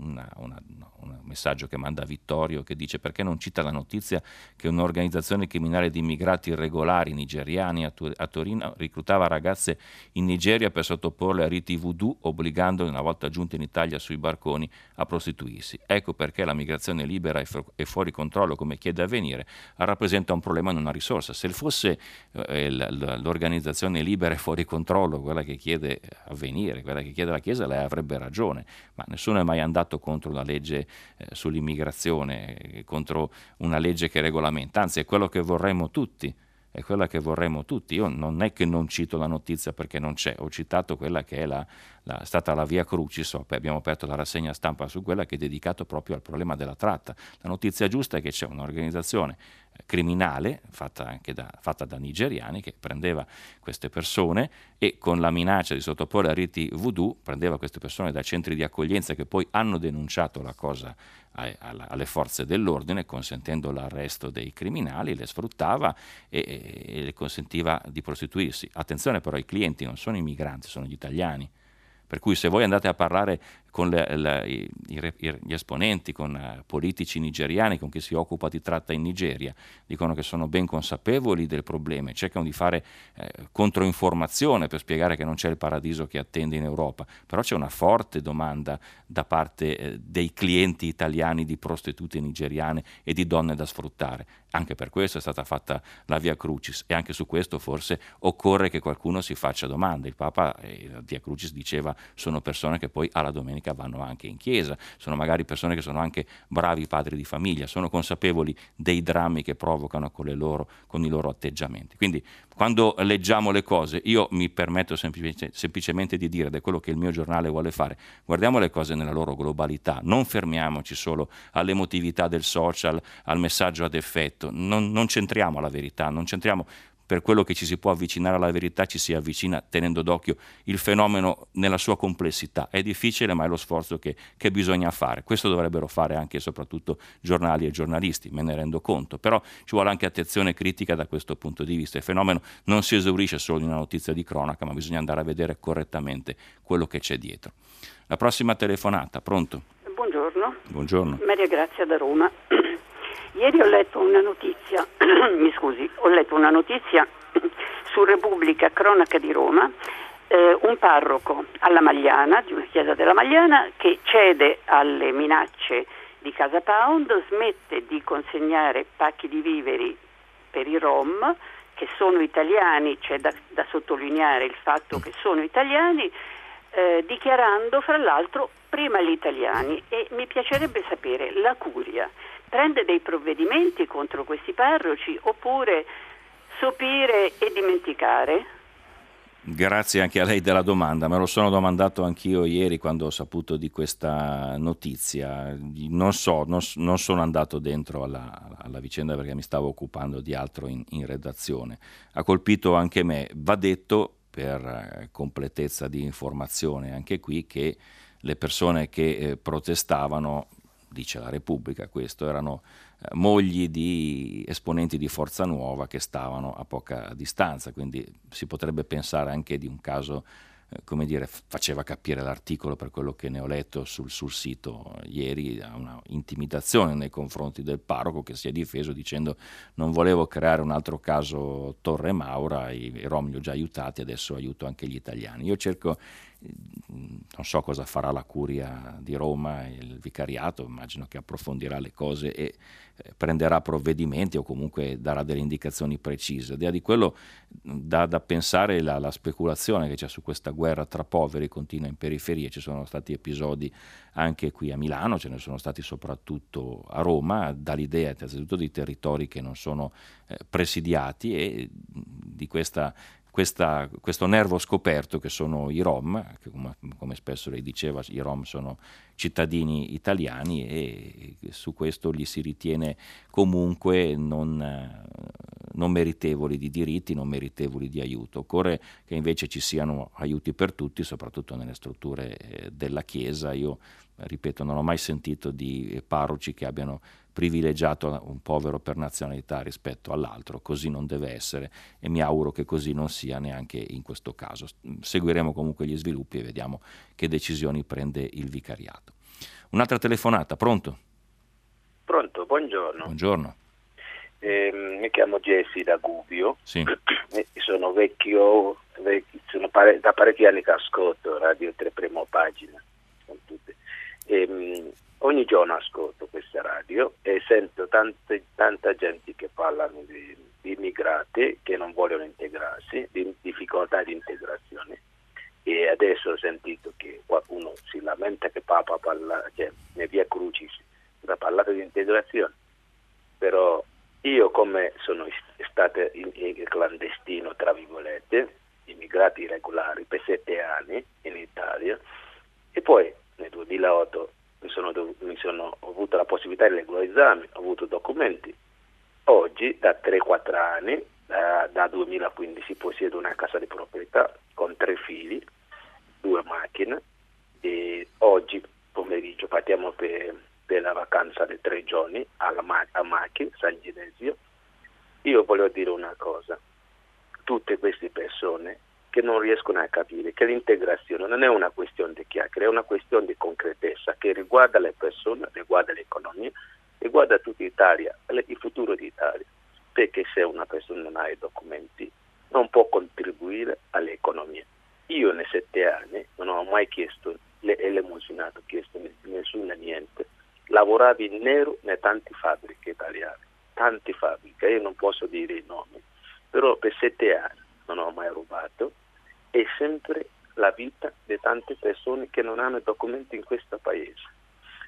una, una, un messaggio che manda Vittorio che dice perché non cita la notizia che un'organizzazione criminale di immigrati irregolari nigeriani a, a Torino reclutava ragazze in Nigeria per sottoporle a riti voodoo obbligandole una volta giunte in Italia sui barconi a prostituirsi. Ecco perché la migrazione libera e fuori controllo come chiede avvenire rappresenta un problema e non una risorsa. Se fosse eh, l'organizzazione religione libera e fuori controllo, quella che chiede avvenire, quella che chiede la Chiesa, lei avrebbe ragione, ma nessuno è mai andato contro la legge sull'immigrazione, contro una legge che regolamenta, anzi è quello che vorremmo tutti è quella che vorremmo tutti. Io non è che non cito la notizia perché non c'è, ho citato quella che è la, la, stata la via Crucis, abbiamo aperto la rassegna stampa su quella che è dedicato proprio al problema della tratta. La notizia giusta è che c'è un'organizzazione eh, criminale fatta, da, fatta da nigeriani che prendeva queste persone e con la minaccia di sottoporre a riti voodoo prendeva queste persone dai centri di accoglienza che poi hanno denunciato la cosa alle forze dell'ordine consentendo l'arresto dei criminali, le sfruttava e, e le consentiva di prostituirsi. Attenzione però, i clienti non sono i migranti, sono gli italiani. Per cui se voi andate a parlare con le, le, i, gli esponenti, con uh, politici nigeriani, con chi si occupa di tratta in Nigeria, dicono che sono ben consapevoli del problema e cercano di fare eh, controinformazione per spiegare che non c'è il paradiso che attende in Europa. Però c'è una forte domanda da parte eh, dei clienti italiani di prostitute nigeriane e di donne da sfruttare. Anche per questo è stata fatta la Via Crucis e anche su questo forse occorre che qualcuno si faccia domande. Il Papa, eh, Via Crucis diceva, sono persone che poi alla domenica vanno anche in chiesa, sono magari persone che sono anche bravi padri di famiglia, sono consapevoli dei drammi che provocano con, loro, con i loro atteggiamenti. Quindi quando leggiamo le cose, io mi permetto semplice, semplicemente di dire, ed è quello che il mio giornale vuole fare, guardiamo le cose nella loro globalità, non fermiamoci solo all'emotività del social, al messaggio ad effetto, non, non centriamo la verità, non centriamo per quello che ci si può avvicinare alla verità ci si avvicina tenendo d'occhio il fenomeno nella sua complessità. È difficile ma è lo sforzo che, che bisogna fare. Questo dovrebbero fare anche e soprattutto giornali e giornalisti, me ne rendo conto, però ci vuole anche attenzione critica da questo punto di vista. Il fenomeno non si esaurisce solo in una notizia di cronaca, ma bisogna andare a vedere correttamente quello che c'è dietro. La prossima telefonata, pronto? Buongiorno. Buongiorno. Maria Grazia da Roma. *clears throat* Ieri ho letto una notizia, *clears throat* mi scusi, ho letto una notizia *clears throat* su Repubblica Cronaca di Roma, eh, un parroco alla Magliana, di una chiesa della Magliana, che cede alle minacce di Casa Pound, smette di consegnare pacchi di viveri per i Rom che sono italiani, c'è da, da sottolineare il fatto che sono italiani, eh, dichiarando fra l'altro prima gli italiani e mi piacerebbe sapere la Curia prende dei provvedimenti contro questi parroci oppure sopire e dimenticare? Grazie anche a lei della domanda, me lo sono domandato anch'io ieri quando ho saputo di questa notizia. Non so, non, non sono andato dentro alla, alla, vicenda perché mi stavo occupando di altro in, in redazione. Ha colpito anche me. Va detto, per eh, completezza di informazione. Anche qui, che le persone che eh, protestavano dice la Repubblica, questo erano eh, mogli di esponenti di Forza Nuova che stavano a poca distanza, quindi si potrebbe pensare anche di un caso come dire, faceva capire l'articolo per quello che ne ho letto sul, sul sito ieri, una intimidazione nei confronti del parroco che si è difeso dicendo non volevo creare un altro caso Torre Maura, i, i rom li ho già aiutati, adesso aiuto anche gli italiani. Io cerco non so cosa farà la curia di Roma, il vicariato, immagino che approfondirà le cose e eh, prenderà provvedimenti o comunque darà delle indicazioni precise. Al di quello dà da pensare la, la, speculazione che c'è su questa guerra tra poveri continua in periferia, ci sono stati episodi anche qui a Milano, ce ne sono stati soprattutto a Roma, dall'idea innanzitutto di territori che non sono eh, presidiati e di questa questa, questo nervo scoperto che sono i Rom, che come, come, spesso lei diceva, i Rom sono cittadini italiani e su questo li si ritiene comunque non, non meritevoli di diritti, non meritevoli di aiuto. Occorre che invece ci siano aiuti per tutti, soprattutto nelle strutture eh, della Chiesa. Io, ripeto, non ho mai sentito di parroci che abbiano privilegiato un povero per nazionalità rispetto all'altro, così non deve essere e mi auguro che così non sia neanche in questo caso. Seguiremo comunque gli sviluppi e vediamo che decisioni prende il vicariato. Un'altra telefonata, pronto? Pronto, buongiorno. Buongiorno. Eh, mi chiamo Jesse da Gubbio, sì. sono vecchio, vecchio sono pare, da parecchi anni che ascolto Radio 3 Primo Pagina. E, ogni giorno ascolto questa radio e sento tante, tanta gente che parlano di, di, immigrati che non vogliono integrarsi, di difficoltà di integrazione. E adesso ho sentito che qualcuno si lamenta che Papa parla, cioè, nel via Crucis ha parlato di integrazione, però io come sono stato in, in clandestino, tra virgolette, immigrati irregolari per sette anni in Italia e poi nel 2008 mi sono, mi sono, ho avuto la possibilità di regolarizzarmi, ho avuto documenti. Oggi, da 3-4 anni, da, da 2015, possiedo una casa di proprietà con tre figli, due macchine e oggi pomeriggio partiamo per, per la vacanza di tre giorni alla, a Macchi, San Ginesio. Io voglio dire una cosa, tutte queste persone che non riescono a capire che l'integrazione non è una questione di chiacchiere, è una questione di concretezza che riguarda le persone, riguarda l'economia, riguarda tutta Italia, il futuro d'Italia. Perché se una persona non ha i documenti non può contribuire all'economia. Io nei sette anni non ho mai chiesto elemosinato, chiesto nessuno niente. Lavoravo in nero in tante fabbriche italiane, tante fabbriche, io non posso dire i nomi, però per sette anni non ho mai rubato, è sempre la vita di tante persone che non hanno documenti in questo paese.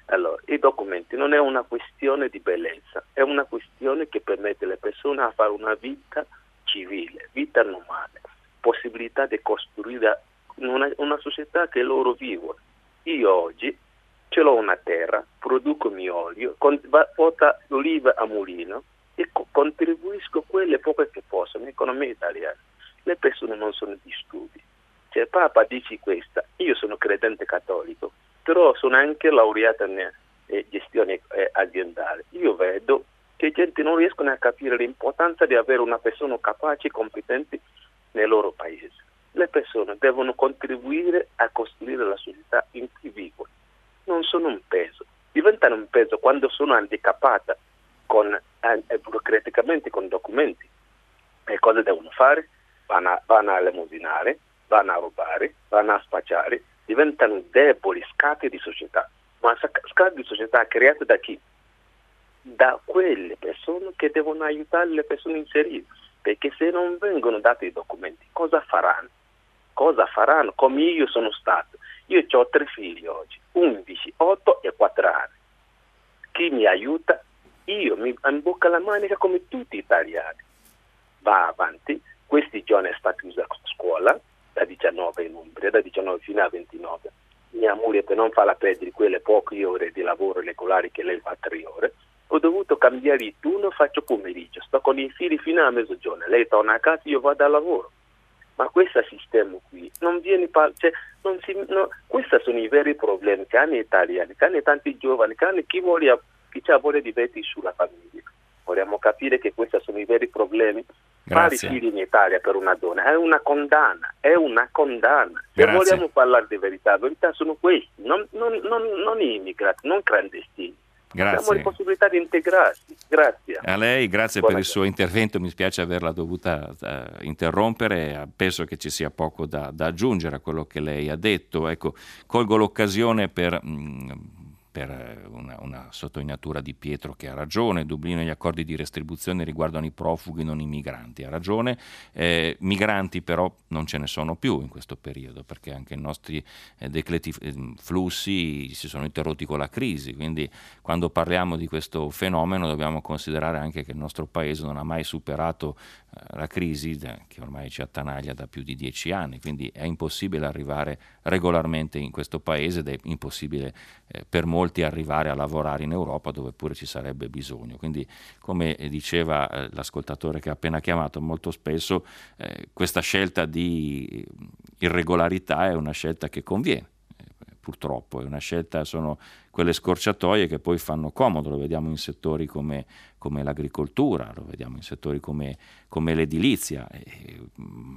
Allora, i documenti non è una questione di bellezza, è una questione che permette alle persone a fare una vita civile, vita normale, possibilità di costruire una, una società che loro vivono. Io oggi ce l'ho una terra, produco mio olio, con, porta l'oliva a mulino e co- contribuisco quelle poche che posso all'economia italiana le persone non sono di studi. Cioè, Papa dice questa, io sono credente cattolico, però sono anche laureata in eh, gestione eh, aziendale. Io vedo che gente non riescono a capire l'importanza di avere una persona capace e competente nel loro paese. Le persone devono contribuire a costruire la società in cui vivono. Non sono un peso, diventano un peso quando sono handicappata con, eh, burocraticamente con documenti. E cosa devono fare? Vanno a, lemosinare, vanno a rubare, vanno a spacciare, diventano deboli scatti di società. Ma scatti di società creati da chi? Da quelle persone che devono aiutare le persone inserite. perché se non vengono dati i documenti cosa faranno? Cosa faranno? Come io sono stato. Io ho tre figli oggi, 11, 8 e 4 anni. Chi mi aiuta? Io mi imbocca la manica come tutti gli italiani. Va avanti, questi giorni stata chiusa la scuola, da 19 in Umbria, da 19 fino a 29. Mia moglie per non farla perdere quelle poche ore di lavoro regolari che lei fa tre ore, ho dovuto cambiare il turno, faccio pomeriggio, sto con i figli fino a mezzogiorno, lei torna a casa, io vado al lavoro. Ma questo sistema qui non viene par- cioè, non si, no, questi sono i veri problemi che hanno gli italiani, che hanno tanti giovani, che hanno chi, voglia, chi ha voglia di mettere sulla famiglia. Vogliamo capire che questi sono i veri problemi. Fare figli in Italia per una donna è una condanna, è una condanna. Se Grazie. vogliamo parlare di verità, verità sono questi, non, non, non, non immigrati, non clandestini. Grazie. Abbiamo le possibilità di integrarsi. Grazie. A lei, grazie Buona per il suo intervento. Mi spiace averla dovuta uh, interrompere. Penso che ci sia poco da, da, aggiungere a quello che lei ha detto. Ecco, colgo l'occasione per. Mh, mm, per eh, una, una, sottolineatura di Pietro che ha ragione, Dublino e gli accordi di restribuzione riguardano i profughi, non i migranti, ha ragione, eh, migranti però non ce ne sono più in questo periodo perché anche i nostri eh, decleti eh, flussi si sono interrotti con la crisi, quindi quando parliamo di questo fenomeno dobbiamo considerare anche che il nostro paese non ha mai superato eh, la crisi che ormai ci attanaglia da più di dieci anni, quindi è impossibile arrivare regolarmente in questo paese ed è impossibile eh, per molti arrivare a lavorare in Europa dove pure ci sarebbe bisogno. Quindi come diceva eh, l'ascoltatore che ha appena chiamato, molto spesso eh, questa scelta di irregolarità è una scelta che conviene purtroppo, è una scelta, sono quelle scorciatoie che poi fanno comodo, lo vediamo in settori come, come l'agricoltura, lo vediamo in settori come, come l'edilizia,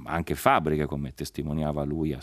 anche fabbriche come testimoniava lui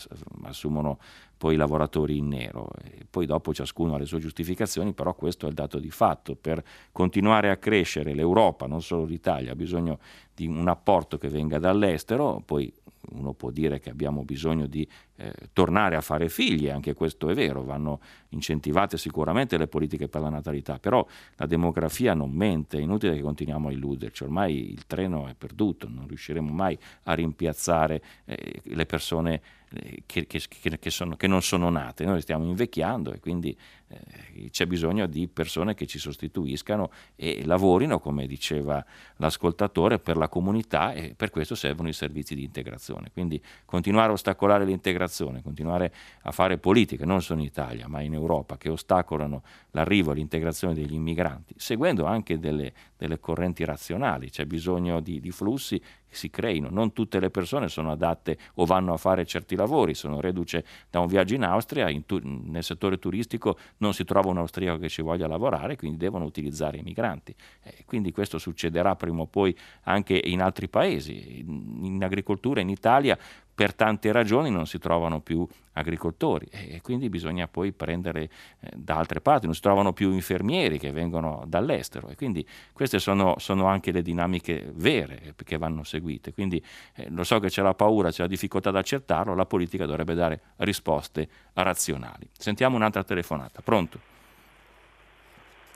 assumono poi lavoratori in nero, e poi dopo ciascuno ha le sue giustificazioni, però questo è il dato di fatto, per continuare a crescere l'Europa, non solo l'Italia, ha bisogno di un apporto che venga dall'estero, poi uno può dire che abbiamo bisogno di eh, tornare a fare figli, anche questo è vero, vanno incentivate sicuramente le politiche per la natalità, però la demografia non mente, è inutile che continuiamo a illuderci, ormai il treno è perduto, non riusciremo mai a rimpiazzare eh, le persone eh, che, che, che, sono, che, non sono nate, noi stiamo invecchiando e quindi eh, c'è bisogno di persone che ci sostituiscano e lavorino, come diceva l'ascoltatore, per la comunità e per questo servono i servizi di integrazione. Quindi continuare a ostacolare l'integrazione, continuare a fare politiche, non solo in Italia, ma in Europa, che ostacolano l'arrivo e l'integrazione degli immigranti, seguendo anche delle, delle correnti razionali, c'è bisogno di, di flussi si creino. Non tutte le persone sono adatte o vanno a fare certi lavori. Sono reduce da un viaggio in Austria, in tu- nel settore turistico non si trova un austriaco che ci voglia lavorare, quindi devono utilizzare i migranti. Eh, quindi questo succederà prima o poi anche in altri paesi. In agricoltura in Italia per tante ragioni non si trovano più agricoltori e quindi bisogna poi prendere eh, da altre parti, non si trovano più infermieri che vengono dall'estero e quindi queste sono, sono anche le dinamiche vere che vanno seguite. Quindi eh, lo so che c'è la paura, c'è la difficoltà ad accertarlo, la politica dovrebbe dare risposte razionali. Sentiamo un'altra telefonata. Pronto?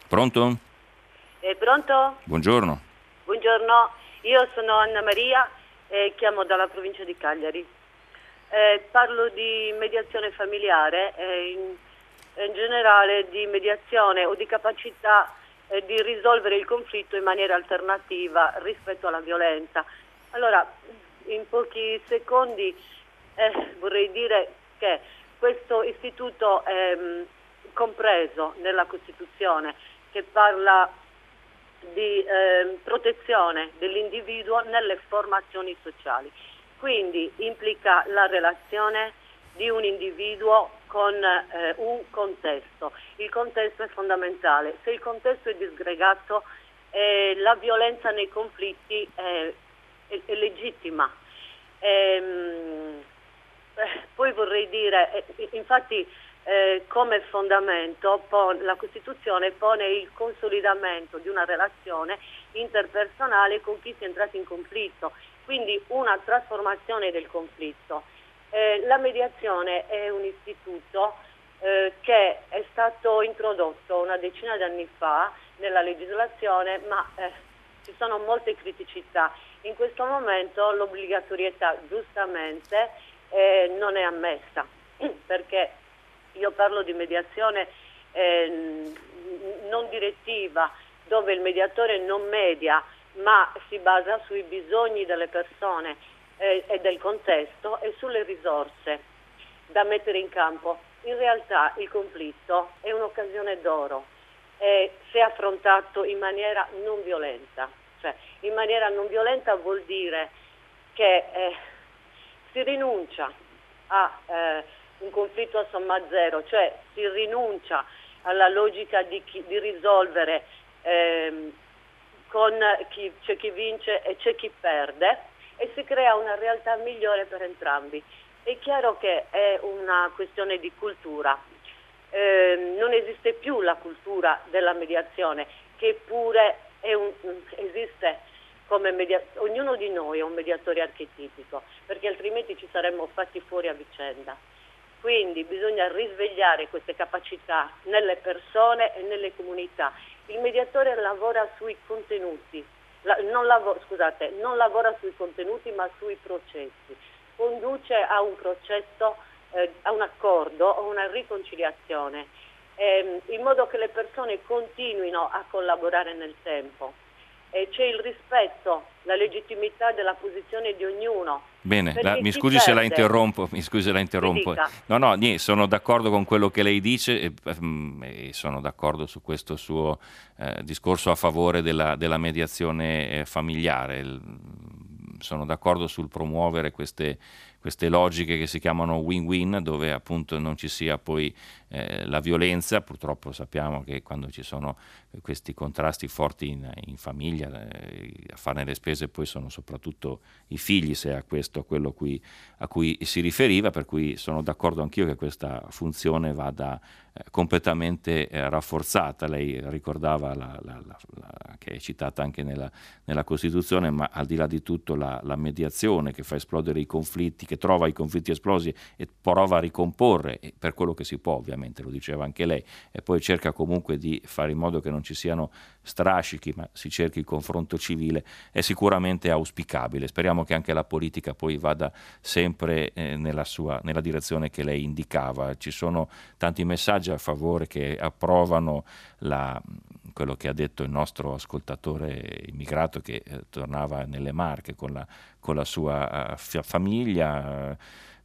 Pronto? Eh, pronto? Buongiorno. Buongiorno, io sono Anna Maria e chiamo dalla provincia di Cagliari. Eh, parlo di mediazione familiare e in, in, generale di mediazione o di capacità eh, di risolvere il conflitto in maniera alternativa rispetto alla violenza. Allora, in pochi secondi eh, vorrei dire che questo istituto è mh, mm, compreso nella Costituzione che parla di eh, protezione dell'individuo nelle formazioni sociali. Quindi implica la relazione di un individuo con eh, un contesto. Il contesto è fondamentale. Se il contesto è disgregato, eh, la violenza nei conflitti è, è, è legittima. Ehm, eh, poi vorrei dire, eh, infatti eh, come fondamento pon, la Costituzione pone il consolidamento di una relazione interpersonale con chi si è entrato in conflitto, quindi una trasformazione del conflitto. Eh, la mediazione è un istituto eh, che è stato introdotto una decina di anni fa nella legislazione, ma eh, ci sono molte criticità. In questo momento l'obbligatorietà giustamente eh, non è ammessa *clears throat* perché io parlo di mediazione eh, non direttiva dove il mediatore non media ma si basa sui bisogni delle persone eh, e del contesto e sulle risorse da mettere in campo. In realtà il conflitto è un'occasione d'oro eh, se affrontato in maniera non violenta. Cioè, in maniera non violenta vuol dire che eh, si rinuncia a eh, un conflitto a somma zero, cioè si rinuncia alla logica di, chi, di risolvere ehm, con chi, c'è chi vince e c'è chi perde e si crea una realtà migliore per entrambi. È chiaro che è una questione di cultura, eh, non esiste più la cultura della mediazione, che pure un, esiste come mediatore, ognuno di noi è un mediatore archetipico, perché altrimenti ci saremmo fatti fuori a vicenda. Quindi bisogna risvegliare queste capacità nelle persone e nelle comunità. Il mediatore lavora sui contenuti, non, lav- scusate, non lavora sui contenuti ma sui processi, conduce a un processo eh, a un accordo o una riconciliazione, ehm, in modo che le persone continuino a collaborare nel tempo. E c'è il rispetto, la legittimità della posizione di ognuno. Bene, la, mi scusi se la interrompo, mi scusi se la interrompo. No, no, niente, sono d'accordo con quello che lei dice e, mm, e sono d'accordo su questo suo eh, discorso a favore della, della mediazione eh, familiare. Il, sono d'accordo sul promuovere queste queste logiche che si chiamano win-win, dove appunto non ci sia poi eh, la violenza, purtroppo sappiamo che quando ci sono questi contrasti forti in, in famiglia, eh, a farne le spese poi sono soprattutto i figli, se a questo quello cui, a cui si riferiva, per cui sono d'accordo anch'io che questa funzione vada eh, completamente eh, rafforzata. Lei ricordava la, la, la, che è citata anche nella, nella, Costituzione, ma al di là di tutto la, mediazione che fa esplodere i conflitti, che trova i conflitti esplosi e prova a ricomporre, per quello che si può ovviamente, lo diceva anche lei, e poi cerca comunque di fare in modo che non ci siano strascichi, ma si cerchi il confronto civile, è sicuramente auspicabile. Speriamo che anche la politica poi vada sempre eh, nella, sua, nella direzione che lei indicava. Ci sono tanti messaggi a favore che approvano la, quello che ha detto il nostro ascoltatore immigrato che eh, tornava nelle Marche con la, con la sua uh, famiglia. Uh,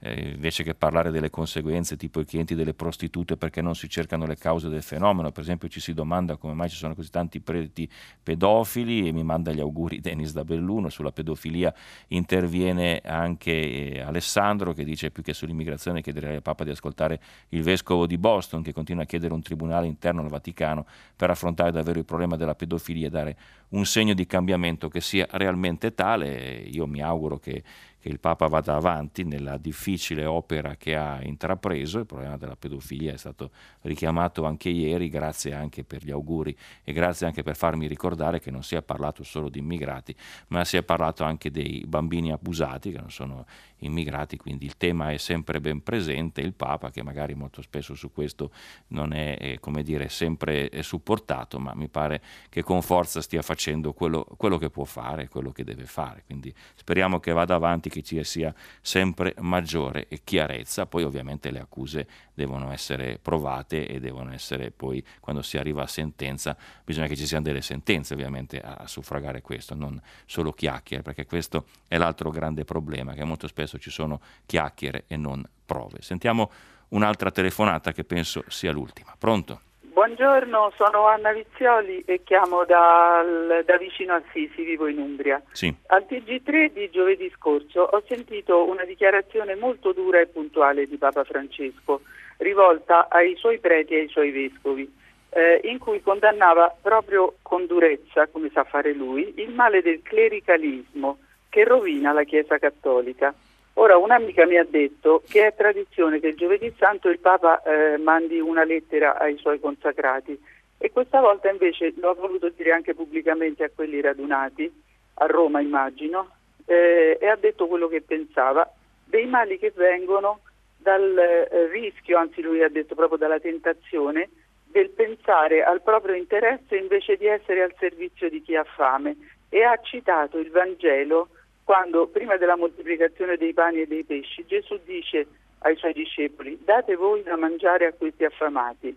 eh, invece che parlare delle conseguenze, tipo i clienti delle prostitute, perché non si cercano le cause del fenomeno. Per esempio ci si domanda come mai ci sono così tanti preti pedofili e mi manda gli auguri Denis da Belluno, sulla pedofilia interviene anche eh, Alessandro che dice più che sull'immigrazione chiederei al Papa di ascoltare il vescovo di Boston che continua a chiedere un tribunale interno al Vaticano per affrontare davvero il problema della pedofilia e dare un segno di cambiamento che sia realmente tale. Io mi auguro che che il Papa vada avanti nella difficile opera che ha intrapreso, il problema della pedofilia è stato richiamato anche ieri, grazie anche per gli auguri e grazie anche per farmi ricordare che non si è parlato solo di immigrati, ma si è parlato anche dei bambini abusati, che non sono immigrati, quindi il tema è sempre ben presente, il Papa che magari molto spesso su questo non è, eh, come dire, sempre supportato, ma mi pare che con forza stia facendo quello, quello che può fare, quello che deve fare, quindi speriamo che vada avanti, che ci sia sempre maggiore chiarezza, poi ovviamente le accuse devono essere provate e devono essere poi, quando si arriva a sentenza, bisogna che ci siano delle sentenze ovviamente a, a suffragare questo, non solo chiacchiere, perché questo è l'altro grande problema, che molto spesso ci sono chiacchiere e non prove. Sentiamo un'altra telefonata che penso sia l'ultima. Pronto? Buongiorno, sono Anna Vizioli e chiamo dal, da vicino Assisi, vivo in Umbria. Sì. Al TG3 di giovedì scorso ho sentito una dichiarazione molto dura e puntuale di Papa Francesco rivolta ai suoi preti e ai suoi vescovi, eh, in cui condannava proprio con durezza, come sa fare lui, il male del clericalismo che rovina la Chiesa Cattolica. Ora, un'amica mi ha detto che è tradizione che il giovedì santo il Papa eh, mandi una lettera ai suoi consacrati. E questa volta invece lo ha voluto dire anche pubblicamente a quelli radunati, a Roma immagino, eh, e ha detto quello che pensava dei mali che vengono dal eh, rischio, anzi lui ha detto proprio dalla tentazione, del pensare al proprio interesse invece di essere al servizio di chi ha fame. E ha citato il Vangelo quando prima della moltiplicazione dei pani e dei pesci Gesù dice ai suoi discepoli date voi da mangiare a questi affamati.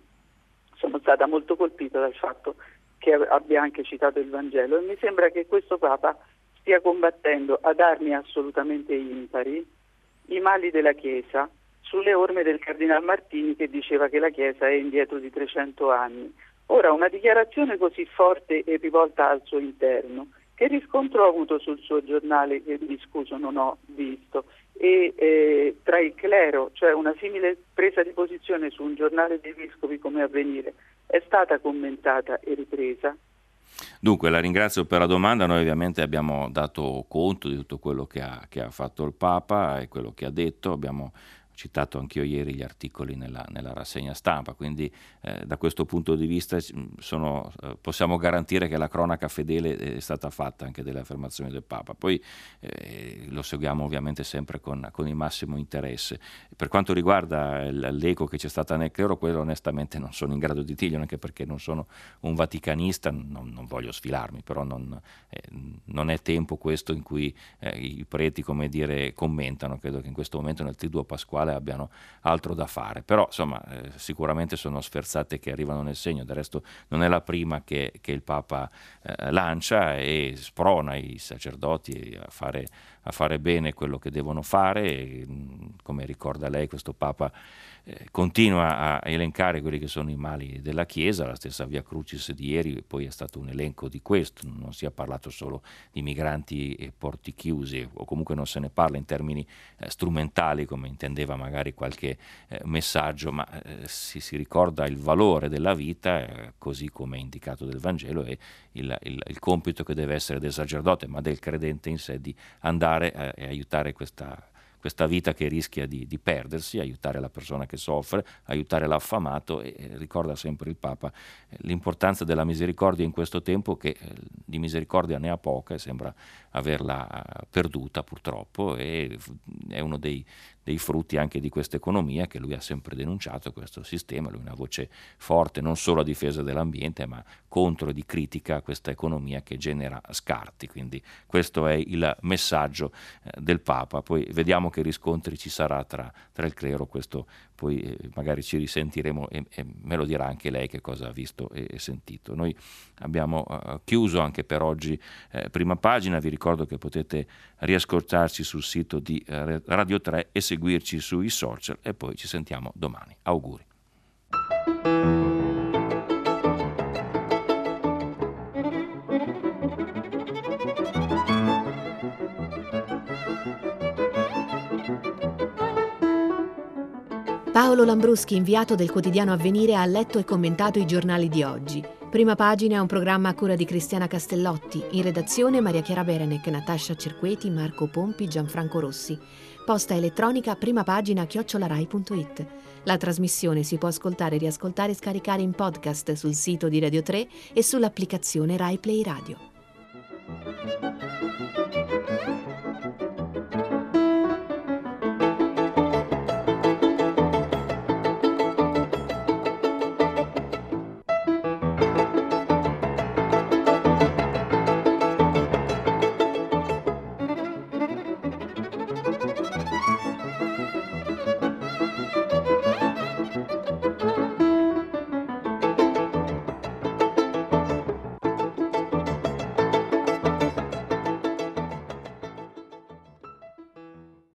Sono stata molto colpita dal fatto che abbia anche citato il Vangelo e mi sembra che questo Papa stia combattendo ad armi assolutamente impari i mali della Chiesa sulle orme del Cardinal Martini che diceva che la Chiesa è indietro di 300 anni. Ora, una dichiarazione così forte e rivolta al suo interno, che riscontro ha avuto sul suo giornale, che mi scuso non ho visto, e eh, tra il clero, cioè una simile presa di posizione su un giornale dei vescovi come avvenire, è stata commentata e ripresa? Dunque, la ringrazio per la domanda. Noi ovviamente abbiamo dato conto di tutto quello che ha, che ha fatto il Papa e quello che ha detto. Abbiamo citato anch'io ieri gli articoli nella, nella rassegna stampa, quindi eh, da questo punto di vista sono, eh, possiamo garantire che la cronaca fedele è stata fatta anche delle affermazioni del Papa. Poi eh, lo seguiamo ovviamente sempre con, con, il massimo interesse. Per quanto riguarda l'eco che c'è stata nel clero, quello onestamente non sono in grado di dirglielo, anche perché non sono un vaticanista, non, non voglio sfilarmi, però non, eh, non, è tempo questo in cui eh, i preti, come dire, commentano. Credo che in questo momento nel Triduo Pasquale quale abbiano altro da fare. Però insomma eh, sicuramente sono sferzate che arrivano nel segno, del resto non è la prima che, che il Papa eh, lancia e sprona i sacerdoti a fare, a fare bene quello che devono fare. E, come ricorda lei questo Papa eh, continua a elencare quelli che sono i mali della Chiesa, la stessa Via Crucis di ieri poi è stato un elenco di questo, non si è parlato solo di migranti e porti chiusi o comunque non se ne parla in termini eh, strumentali come intendeva magari qualche eh, messaggio, ma eh, si, si, ricorda il valore della vita eh, così come è indicato del Vangelo e il, il, il, compito che deve essere del sacerdote ma del credente in sé di andare e aiutare questa questa vita che rischia di, di, perdersi, aiutare la persona che soffre, aiutare l'affamato e ricorda sempre il Papa eh, l'importanza della misericordia in questo tempo che eh, di misericordia ne ha poca e sembra averla eh, perduta purtroppo e è uno dei, dei frutti anche di questa economia che lui ha sempre denunciato, questo sistema, lui ha una voce forte non solo a difesa dell'ambiente ma contro e di critica a questa economia che genera scarti, quindi questo è il messaggio eh, del Papa, poi vediamo che riscontri ci sarà tra, tra il clero, questo poi eh, magari ci risentiremo e, e, me lo dirà anche lei che cosa ha visto e, e sentito. Noi abbiamo uh, chiuso anche per oggi eh, prima pagina, vi ricordo che potete riascoltarci sul sito di uh, Radio 3 e seguirci sui social e poi ci sentiamo domani. Auguri. Paolo Lambruschi, inviato del quotidiano Avvenire, ha letto e commentato i giornali di oggi. Prima pagina è un programma a cura di Cristiana Castellotti, in redazione Maria Chiara Berenec, Natascia Cerqueti, Marco Pompi, Gianfranco Rossi. Posta elettronica prima pagina chiocciolarai.it. La trasmissione si può ascoltare, riascoltare e scaricare in podcast sul sito di Radio 3 e sull'applicazione Rai Play Radio.